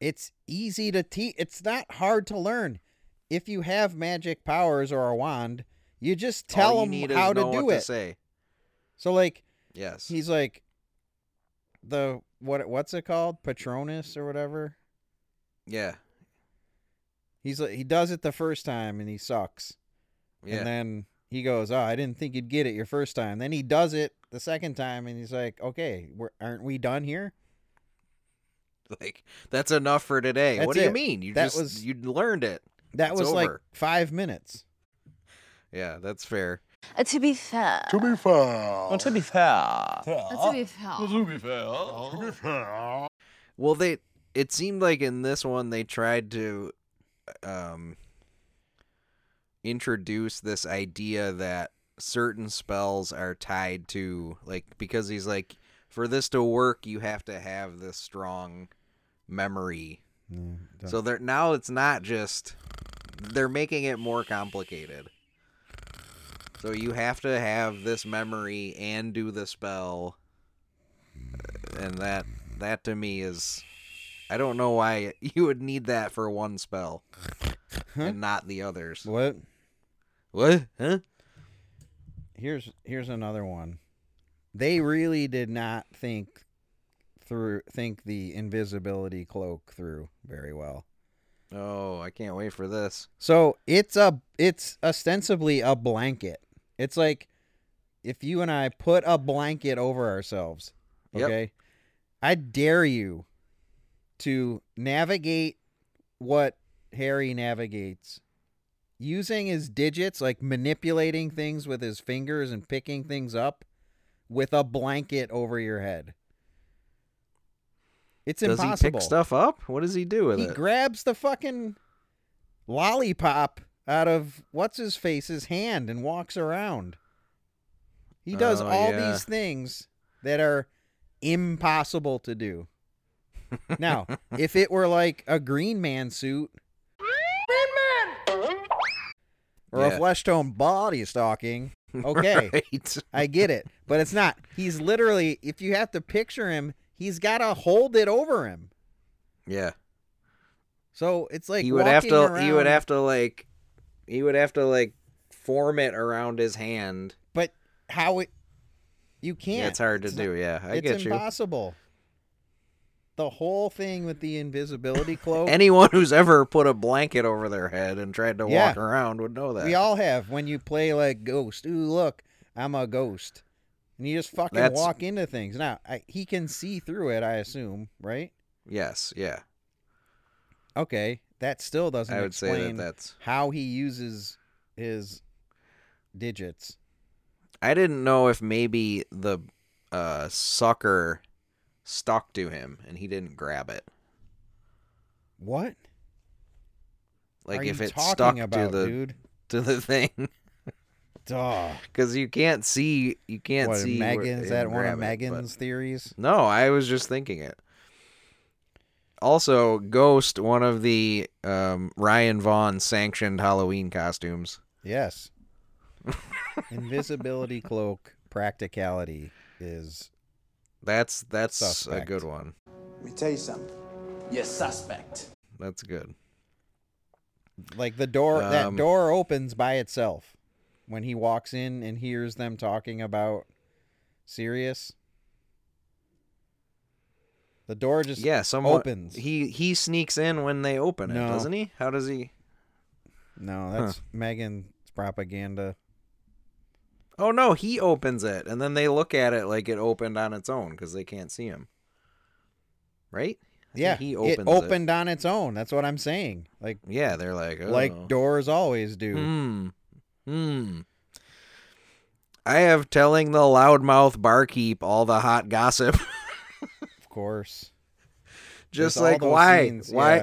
It's easy to teach. It's not hard to learn. If you have magic powers or a wand, you just tell you them how to do what it. To say. So like Yes. he's like the what what's it called? Patronus or whatever. yeah. He's like he does it the first time and he sucks. Yeah. And then he goes, "Oh, I didn't think you'd get it your first time." Then he does it the second time and he's like, "Okay, we're, aren't we done here?" like that's enough for today. That's what do you mean? You That just was- you learned it. That It's was like 5 minutes. Yeah, that's fair. Uh, to be fair. To be fair. Well, to be fair. Uh, to be fair. To be fair. To be fair. Well, they it seemed like in this one they tried to um introduce this idea that certain spells are tied to like because he's like for this to work you have to have this strong memory. So they're now it's not just they're making it more complicated. So you have to have this memory and do the spell uh, and that that to me is I don't know why you would need that for one spell and not the others. What? What? Huh? Here's here's another one. They really did not think through think the invisibility cloak through very well. Oh, I can't wait for this. So it's a it's ostensibly a blanket. It's like if you and I put a blanket over ourselves. Yep. Okay. I dare you to navigate what Harry navigates using his digits, like manipulating things with his fingers and picking things up with a blanket over your head. It's Does impossible. he pick stuff up? What does he do with He it? grabs the fucking lollipop out of what's his face's hand and walks around. He does Oh, all yeah. these things that are impossible to do. Now, if it were like a Green Man suit or Yeah. a flesh tone body stalking, okay, Right. I get it. But it's not. He's literally, if you have to picture him, he's got to hold it over him. Yeah. So it's like he would have to walking he would have to like he would have to like form it around his hand. But how it? You can't. Yeah, it's hard to It's do. yeah, I it's get you. impossible. The whole thing with the invisibility cloak. Anyone who's ever put a blanket over their head and tried to Yeah. walk around would know that. we all have when you play like Ghost. Ooh, look, I'm a ghost, and you just fucking That's- walk into things. Now I, he can see through it, I assume, right? yes, yeah. Okay, that still doesn't I would say that explain that's- how he uses his digits. I didn't know if maybe the uh, sucker stuck to him and he didn't grab it. What? Like are if it stuck about, to the dude? to the thing. Duh. Because you can't see, you can't What, see. where- Megan? Is him that one of grab it, Megan's theories? No, I was just thinking it. Also, Ghost, one of the um, Ryan Vaughn sanctioned Halloween costumes. Yes. Invisibility cloak practicality is That's that's a good one. Let me tell you something. You're suspect. That's good. like the door that Um, door opens by itself when he walks in and hears them talking about Sirius. The door just Yeah, someone opens. He he sneaks in when they open it, No. doesn't he? How does he? No, that's Megan's propaganda. Oh no, he opens it, and then they look at it like it opened on its own because they can't see him. Right? I Yeah, he it opens opened on its own. That's what I'm saying. Like Yeah, they're like, oh. like doors always do. Hmm. Hmm. I have telling the loudmouth barkeep all the hot gossip. Of course. just There's like why? scenes, why? yeah.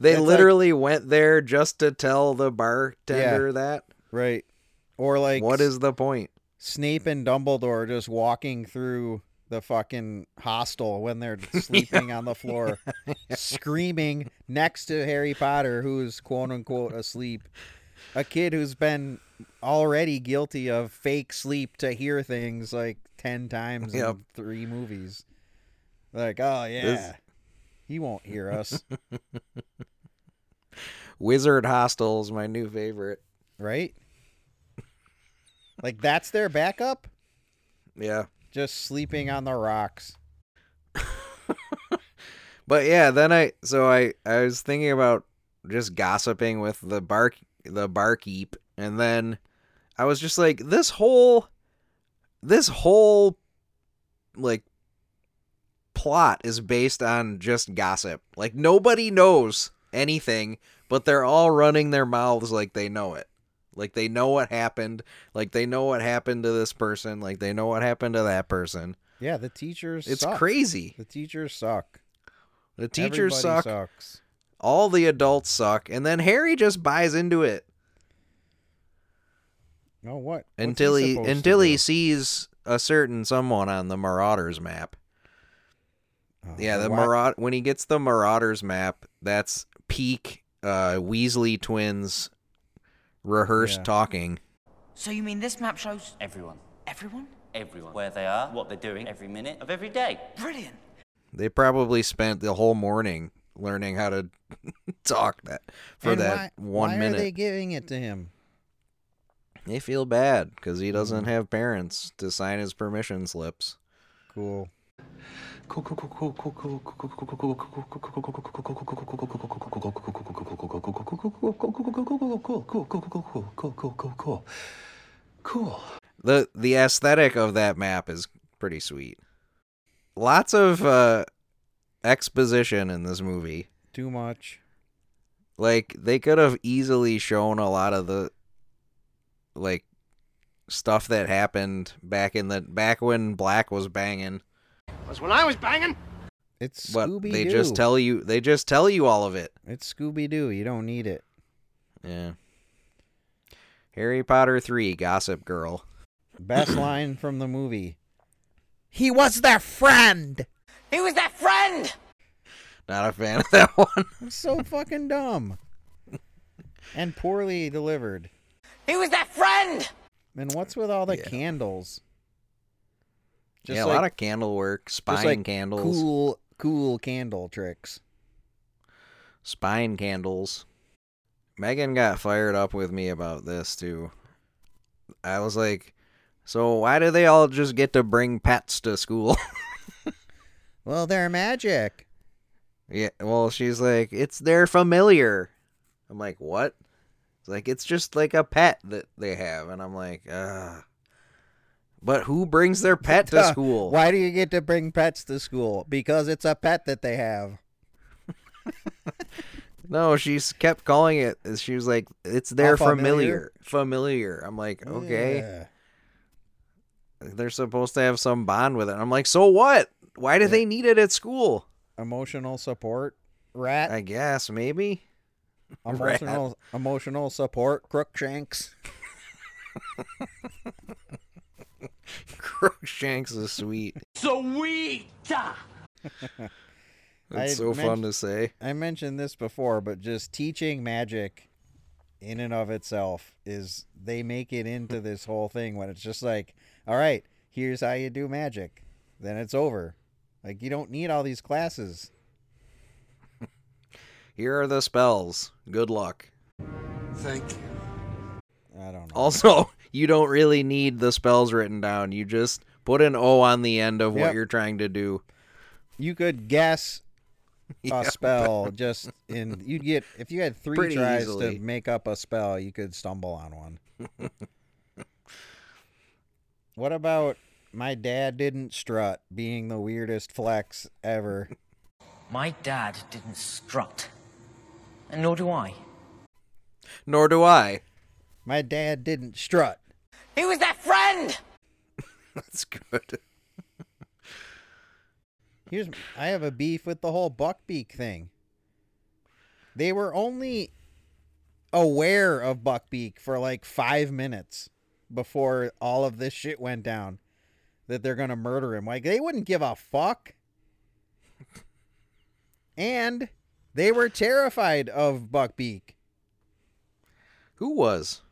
They It's like- literally went there just to tell the bartender that. Right. Or like What is the point? Snape and Dumbledore just walking through the fucking hostel when they're sleeping on the floor, screaming next to Harry Potter, who's quote unquote asleep. A kid who's been already guilty of fake sleep to hear things like 10 times Yep. in three movies. Like, oh, yeah. This- He won't hear us, Wizard Hostel's my new favorite. right? Like, that's their backup? Yeah. Just sleeping on the rocks. But yeah, then I so I I was thinking about just gossiping with the bark the barkeep and then I was just like this whole this whole like plot is based on just gossip. Like nobody knows anything, but they're all running their mouths like they know it. Like they know what happened, like they know what happened to this person, like they know what happened to that person. Yeah, the teachers It's suck. crazy. The teachers suck. The teachers Everybody suck. sucks. All the adults suck, and then Harry just buys into it Oh, what? What's until he until he do? sees a certain someone on the Marauders map. Oh, Yeah, the why- Maraud when he gets the Marauders map, that's peak uh, Weasley twins rehearsed Yeah. talking. So you mean this map shows everyone? Everyone? Everyone. Where they are, what they're doing, every minute of every day. Brilliant. They probably spent the whole morning learning how to talk that for And that why, one why minute. Why are they giving it to him? They feel bad because he Mm-hmm. doesn't have parents to sign his permission slips. Cool cool. Cool. The the aesthetic of that map is pretty sweet. Lots of uh exposition in this movie. Too much. Like they could have easily shown a lot of the like stuff that happened back in the back when Black was banging was when I was banging. It's Scooby Doo. they just tell you they just tell you all of it. It's Scooby Doo. You don't need it. Yeah. Harry Potter 3 Gossip Girl. Best line from the movie. He was their friend. He was their friend! Not a fan of that one. It's so fucking dumb. And poorly delivered. He was their friend! And what's with all the candles? Yeah, a lot of candle work, just spine like candles, Cool, cool candle tricks. spine candles. Megan got fired up with me about this too. I was like, "So why do they all just get to bring pets to school?" Well, they're magic. yeah, well, she's like, "It's their familiar." I'm like, "What?" It's like it's just like a pet that they have, and I'm like, "Ah." But who brings their pet to school? Why do you get to bring pets to school? Because it's a pet that they have. No, she's kept calling it. She was like, "It's their familiar. familiar? familiar." I'm like, okay. Yeah. They're supposed to have some bond with it. I'm like, so what? Why do they need it at school? Emotional support rat. I guess maybe. emotional emotional support crookshanks. Crookshanks is sweet. Sweet! It's I so fun mentioned- to say. I mentioned this before, but just teaching magic in and of itself is they make it into this whole thing when it's just like, all right, here's how you do magic. Then it's over. Like you don't need all these classes. Here are the spells. Good luck. Thank you. I don't know. Also, you don't really need the spells written down. You just put an O on the end of what Yep. you're trying to do. You could guess Yeah. a spell just in you'd get if you had three Pretty tries easily. to make up a spell, you could stumble on one. what about my dad didn't strut being the weirdest flex ever? My dad didn't strut. And nor do I. Nor do I. My dad didn't strut. He was their friend! That's good. Here's I have a beef with the whole Buckbeak thing. They were only aware of Buckbeak for like five minutes before all of this shit went down. That they're gonna murder him. Like they wouldn't give a fuck. And they were terrified of Buckbeak. Who was?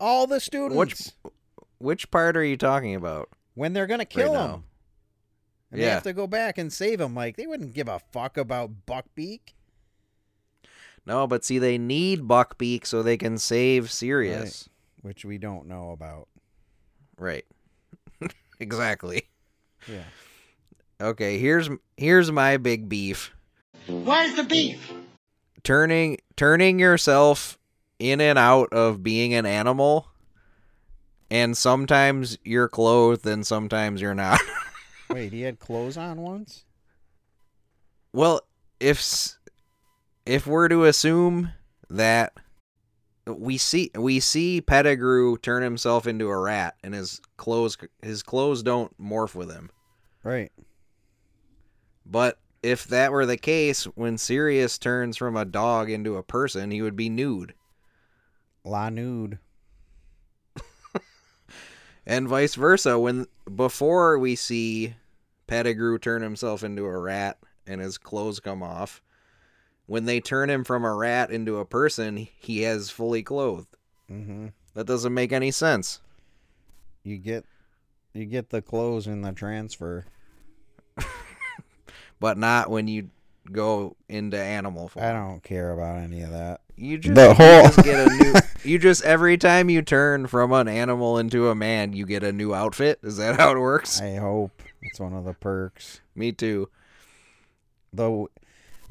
All the students. Which which part are you talking about? when they're gonna kill Right him. now. And they have to go back and save him. Like they wouldn't give a fuck about Buckbeak. No, but see, they need Buckbeak so they can save Sirius. Which we don't know about. Right. exactly. Yeah. Okay, here's here's my big beef. Where's the beef? Turning turning yourself in and out of being an animal and sometimes you're clothed and sometimes you're not. Wait, he had clothes on once? well, if if we're to assume that we see we see Pettigrew turn himself into a rat and his clothes his clothes don't morph with him. Right. But if that were the case, when Sirius turns from a dog into a person, he would be nude. La nude. And vice versa, when before we see Pettigrew turn himself into a rat and his clothes come off, when they turn him from a rat into a person, he has fully clothed. Mm-hmm. That doesn't make any sense. You get you get the clothes in the transfer. But not when you go into animal form. I don't care about any of that. You just, The you just get a new. You just every time you turn from an animal into a man, you get a new outfit. Is that how it works? I hope it's one of the perks. Me too. Though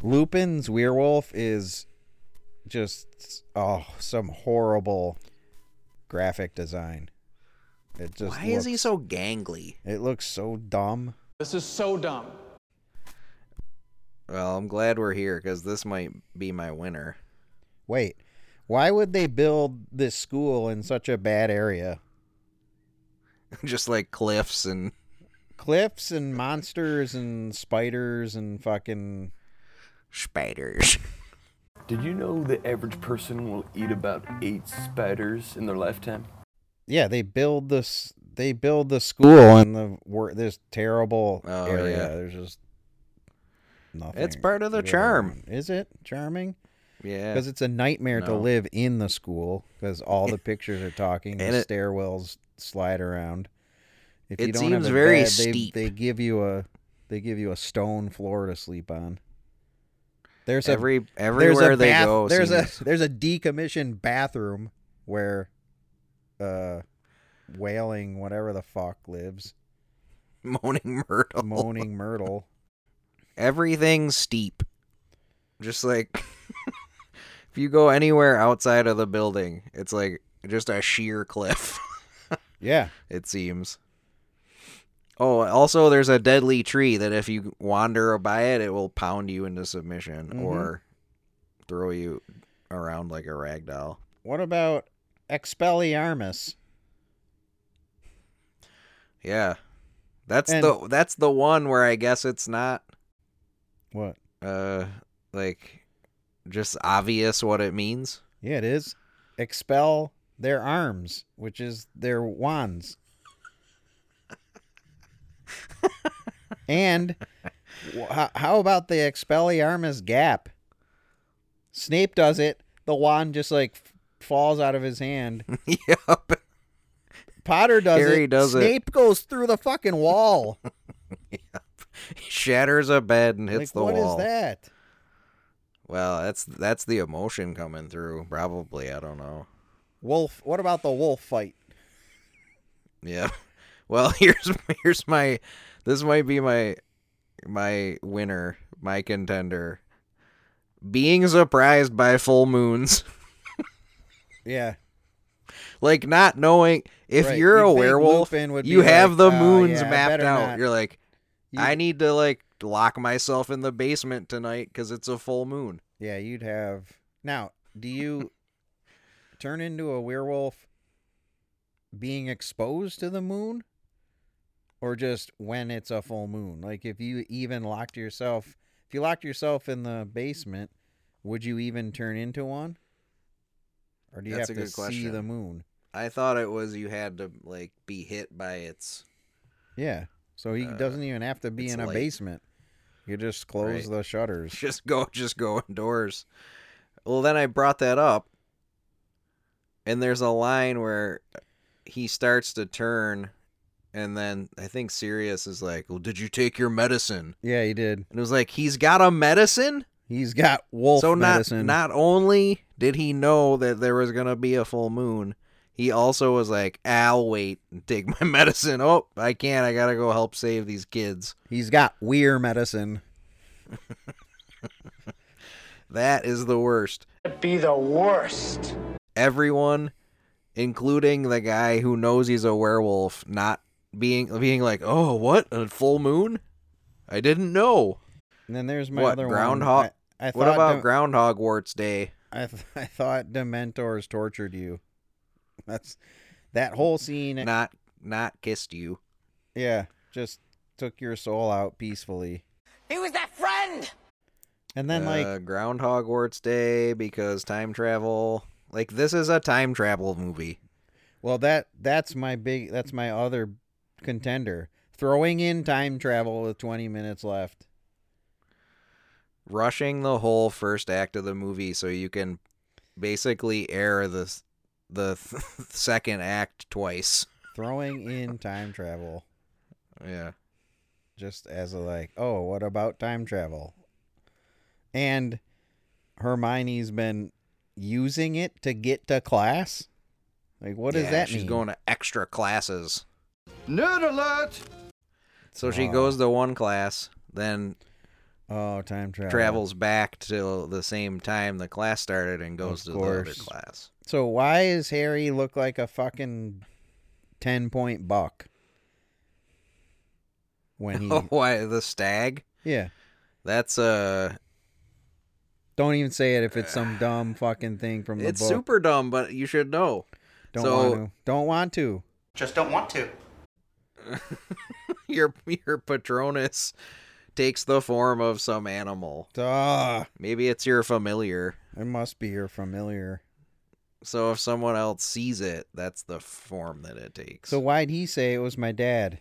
Lupin's werewolf is just oh some horrible graphic design. It just Why is he so gangly? It looks so dumb. This is so dumb. Well, I'm glad we're here because this might be my winner. Wait, why would they build this school in such a bad area? just like cliffs and Cliffs and monsters and spiders and fucking spiders. Did you know the average person will eat about eight spiders in their lifetime? Yeah, they build this. They build the school in the wor- this terrible Oh, area. yeah. There's just nothing. It's part of the charm. Is it charming? Yeah. Because it's a nightmare to live in the school because all the pictures are talking. And the it- stairwells slide around. If you It don't have seems a very bed, they, steep. They give you a they give you a stone floor to sleep on. There's Every- a there's a everywhere they bath- go There's seems- a there's a decommissioned bathroom where, uh, wailing whatever the fuck lives. Moaning Myrtle. Moaning Myrtle. Everything's steep. Just like if you go anywhere outside of the building, it's like just a sheer cliff. Yeah. It seems. Oh, also there's a deadly tree that if you wander by it, it will pound you into submission Mhm. or throw you around like a rag doll. What about Expelliarmus? Yeah. That's And- the that's the one where I guess it's not What? uh like just obvious what it means. Yeah, it is. Expel their arms, which is their wands. and wh- how, about the Expelliarmus gap? Snape does it. The wand just like f- falls out of his hand. yep. Potter does Harry it. does it. Snape goes through the fucking wall. He shatters a bed and hits like, the what wall. What is that? Well, that's that's the emotion coming through. Probably, I don't know. Wolf. What about the wolf fight? Yeah. Well, here's here's my this might be my my winner, my contender. Being surprised by full moons. Yeah. like not knowing if Right, you're you'd a werewolf, you be have the "Oh, moons yeah, mapped out. not." You're like, You- I need to like lock myself in the basement tonight because it's a full moon. Yeah, you'd have. Now, do you turn into a werewolf being exposed to the moon? Or just when it's a full moon? Like if you even locked yourself if you locked yourself in the basement, would you even turn into one? Or do you That's have to see question. the moon? I thought it was you had to like be hit by its Yeah. So he Uh, doesn't even have to be in a light. basement. You just close Right. the shutters. just go just go indoors. Well, then I brought that up, and there's a line where he starts to turn, and then I think Sirius is like, "Well, did you take your medicine?" Yeah, he did. And it was like, "He's got a medicine." He's got wolf so not not only did he know that there was gonna be a full moon, he also was like, "I'll wait and take my medicine." Oh, I can't. I gotta go help save these kids. He's got weird medicine. That is the worst. Be the worst. everyone, including the guy who knows he's a werewolf, not being being like, "Oh, what a full moon? I didn't know." And then there's my what other groundhog? one. I, I what about Dem- Groundhog Warts Day? I th- I thought Dementors tortured you. That's that whole scene. Not not kissed you. yeah, just took your soul out peacefully. He was that friend! And then like uh, Groundhog Warts Day because time travel. Like this is a time travel movie. Well, that that's my big that's my other contender. Throwing in time travel with 20 minutes left. Rushing the whole first act of the movie so you can basically air the s- the second act twice. Throwing in time travel Yeah. just as a like, oh, what about time travel? And Hermione's been using it to get to class? Like what does Yeah, that she's mean? going to extra classes. Nerd alert! So she Wow. goes to one class, then Oh, time travel. travels back to the same time the class started and goes Of to the other class. So why does Harry look like a fucking 10 point buck? When he Oh, why the stag? Yeah. That's uh Don't even say it if it's some dumb fucking thing from the it's book. super dumb, but you should know. Don't so want to. Don't want to. Just don't want to. your your Patronus takes the form of some animal. Duh. Maybe it's your familiar. It must be your familiar. So if someone else sees it, that's the form that it takes. So why'd he say it was my dad?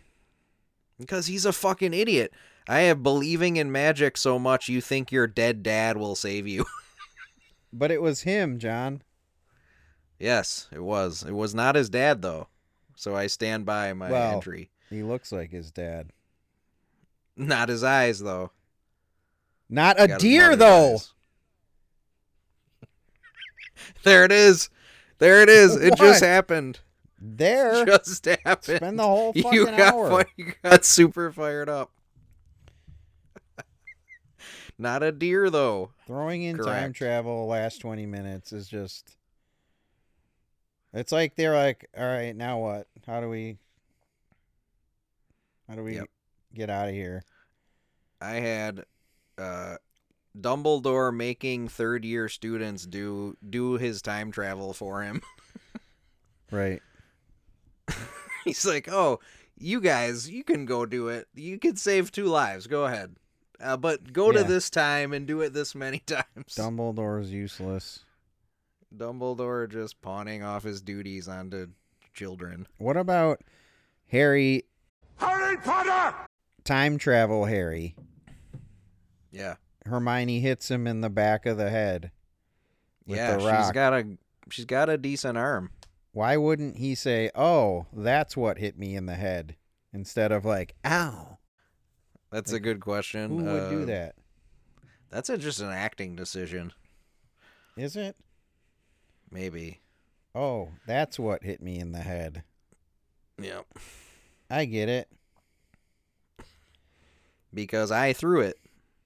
Because he's a fucking idiot. I have believing in magic so much you think your dead dad will save you. But it was him, John. yes, it was. It was not his dad though. So I stand by my well, entry. he looks like his dad. Not his eyes though. Not a deer though. eyes. There it is. There it is. It just happened. There. Just happened. Spend the whole you fucking got hour. you got super fired up. Not a deer though. Throwing in time travel last 20 minutes is just. It's like they're like, all right, now what? How do we. How do we Yep. get out of here? I had uh Dumbledore making third year students do do his time travel for him. Right. He's like, "Oh, you guys, you can go do it. You could save two lives. Go ahead, uh, but go to this time and do it this many times." Dumbledore's useless. Dumbledore just pawning off his duties onto children. What about Harry, Harry Potter! time travel Harry? Yeah, Hermione hits him in the back of the head yeah. She's got a she's got a decent arm. Why wouldn't he say, "Oh, that's what hit me in the head," instead of like, "Ow"? That's a good question. Who would do Uh, that? That's a, just an acting decision, Is it? maybe. Oh, that's what hit me in the head. Yep. I get it. Because I threw it.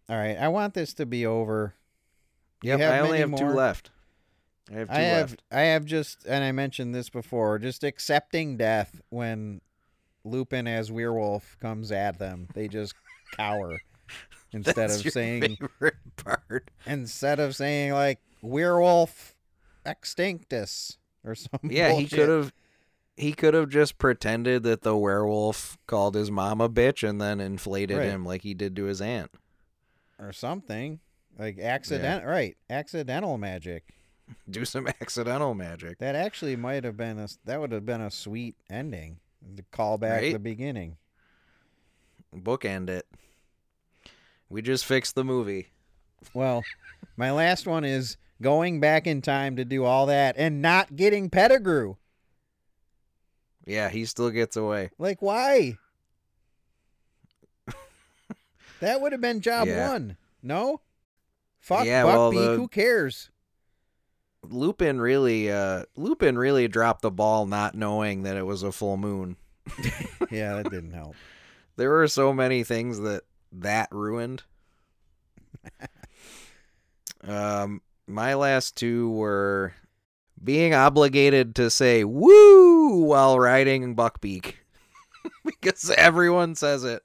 All right, I want this to be over. Yep. I only have two left. I have two I have left. I have just and I mentioned this before, just accepting death when Lupin as werewolf comes at them. They just cower instead of saying favorite part. instead of saying like werewolf extinctus or something. Yeah, he could have. He could have just pretended that the werewolf called his mom a bitch and then inflated Right. him like he did to his aunt. Or something like accident right accidental magic. Do some accidental magic. That actually might have been a that would have been a sweet ending. To call back Right? the beginning. Bookend it. We just fixed the movie. Well, my last one is going back in time to do all that and not getting Pettigrew. Yeah, he still gets away. Like why? That would have been job Yeah. one. No? Fuck Yeah, well, Buckbeak, the- who cares? Lupin really, uh, Lupin really dropped the ball, not knowing that it was a full moon. yeah, that didn't help. There were so many things that that ruined. um, my last two were being obligated to say "woo" while riding Buckbeak because everyone says it.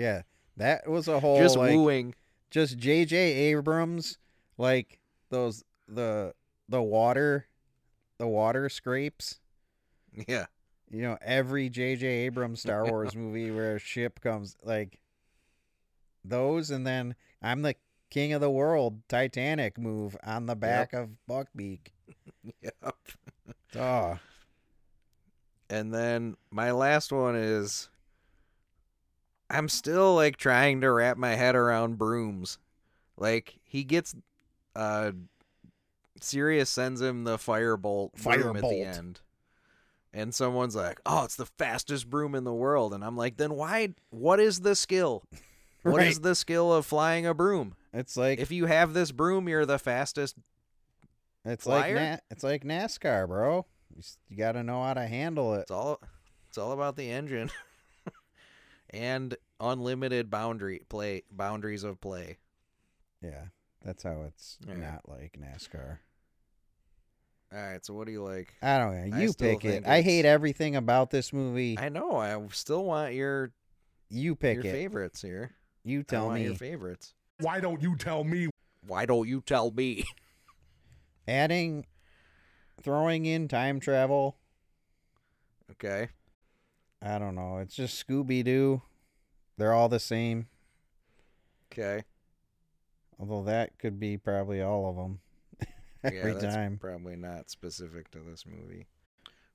Yeah, that was a whole Just like, wooing. Just J.J. Abrams, like those the the water, the water scrapes. Yeah. You know, every J.J. Abrams Star Wars movie where a ship comes, like those, and then I'm the king of the world Titanic move on the back of Buckbeak. Yep. Oh, And then my last one is I'm still like trying to wrap my head around brooms. Like he gets uh Sirius sends him the firebolt broom at the end. And someone's like, "Oh, it's the fastest broom in the world." And I'm like, "Then why what is the skill? What is Right. the skill of flying a broom? it's like If you have this broom, you're the fastest it's flyer? like Na- it's like NASCAR, bro. You, s- you got to know how to handle it. It's all it's all about the engine and unlimited boundary play boundaries of play. Yeah, that's how it's Yeah. not like NASCAR. All right, so what do you like? I don't know. You pick it. I hate everything about this movie. I know. I still want your you pick your it. favorites here. You I tell want me. your favorites. Why don't you tell me? Why don't you tell me? Adding throwing in time travel. Okay. I don't know. It's just Scooby Doo. They're all the same. Okay. Although that could be probably all of them every yeah, that's time. Probably not specific to this movie.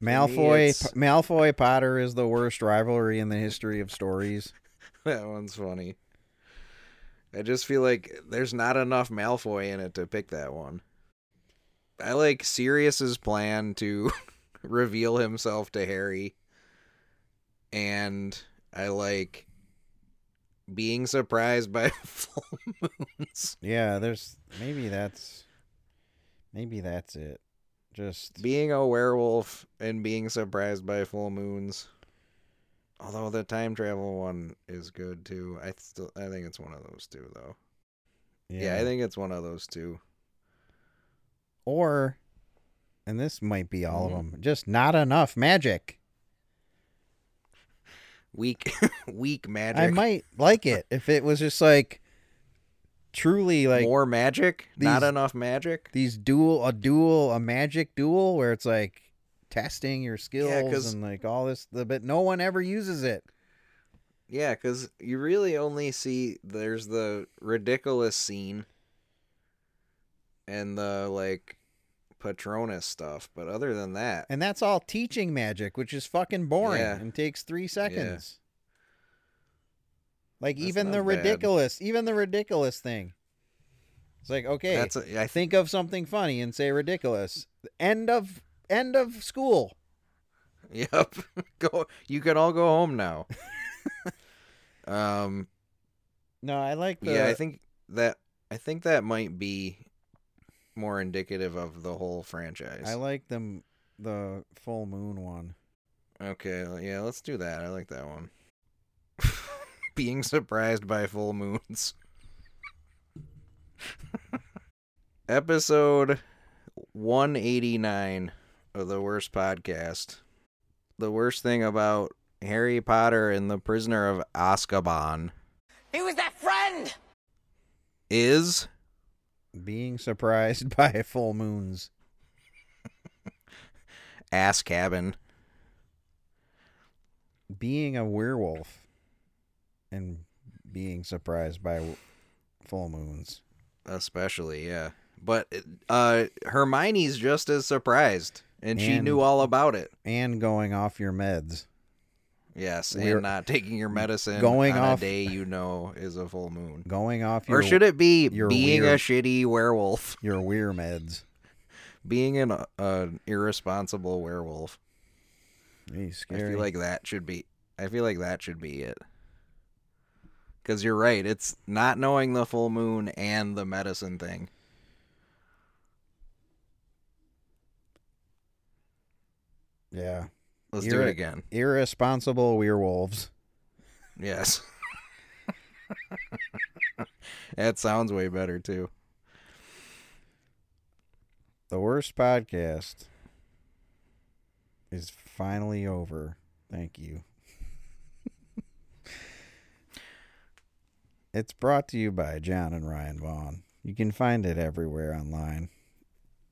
Malfoy P- Malfoy Potter is the worst rivalry in the history of stories. that one's funny. I just feel like there's not enough Malfoy in it to pick that one. I like Sirius's plan to reveal himself to Harry, and I like being surprised by full moons. Yeah, there's maybe that's maybe that's it. Just Being a werewolf and being surprised by full moons. Although the time travel one is good too. I still I think it's one of those two though. Yeah, I think it's one of those two. or and this might be all Mhm. of them. Just not enough magic. Weak weak magic. I might like it if it was just like truly like more magic, not enough magic. these duel a duel a magic duel where it's like testing your skills 'cause- and like all this but no one ever uses it. Yeah, because you really only see there's the ridiculous scene and the like Patronus stuff, but other than that, And that's all teaching magic, which is fucking boring Yeah. and takes three seconds. Like That's even the bad. ridiculous, even the ridiculous thing. It's like okay, That's a- I think of something funny and say ridiculous. End of end of school. Yep. go. You can all go home now. um. No, I like the. yeah, I think that I think that might be more indicative of the whole franchise. I like them the full moon one. Okay, yeah, let's do that. I like that one. Being surprised by full moons. Episode 189 of the worst podcast. The worst thing about Harry Potter and the Prisoner of Azkaban He was that friend! is Being surprised by full moons. Ass Cabin. Being a werewolf and being surprised by full moons. Especially, yeah. But uh Hermione's just as surprised and, she knew all about it. And going off your meds. Yes, We're- and not taking your medicine going on off- a day you know is a full moon. Going off your Or should it be your being a shitty werewolf? your weir meds. Being an uh, irresponsible werewolf. I feel like that should be I feel like that should be it. Cuz you're right, it's not knowing the full moon and the medicine thing. yeah. Let's do it again. Irresponsible werewolves. Yes. that sounds way better too. The worst podcast is finally over. Thank you. it's brought to you by John and Ryan Vaughn. You can find it everywhere online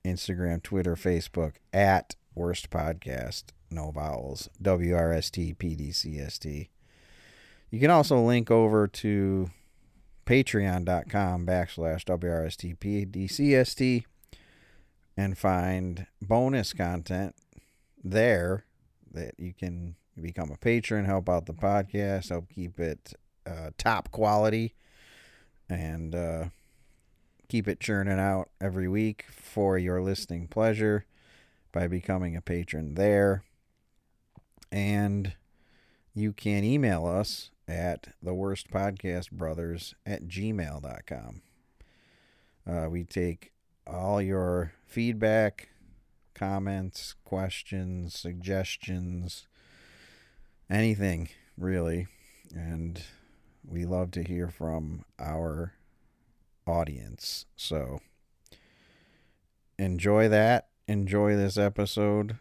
Instagram, Twitter, Facebook, at Worst Podcast. No vowels. W R S T P D C S T. You can also link over to patreon.com backslash WRSTPDCST and find bonus content there that you can become a patron, help out the podcast, help keep it uh, top quality, and uh, keep it churning out every week for your listening pleasure by becoming a patron there. And you can email us at the worst podcast brothers at gmail.com. Uh, we take all your feedback, comments, questions, suggestions, anything really. And we love to hear from our audience. So enjoy that. Enjoy this episode.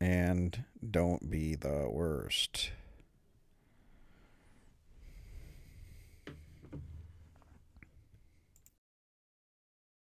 And don't be the worst.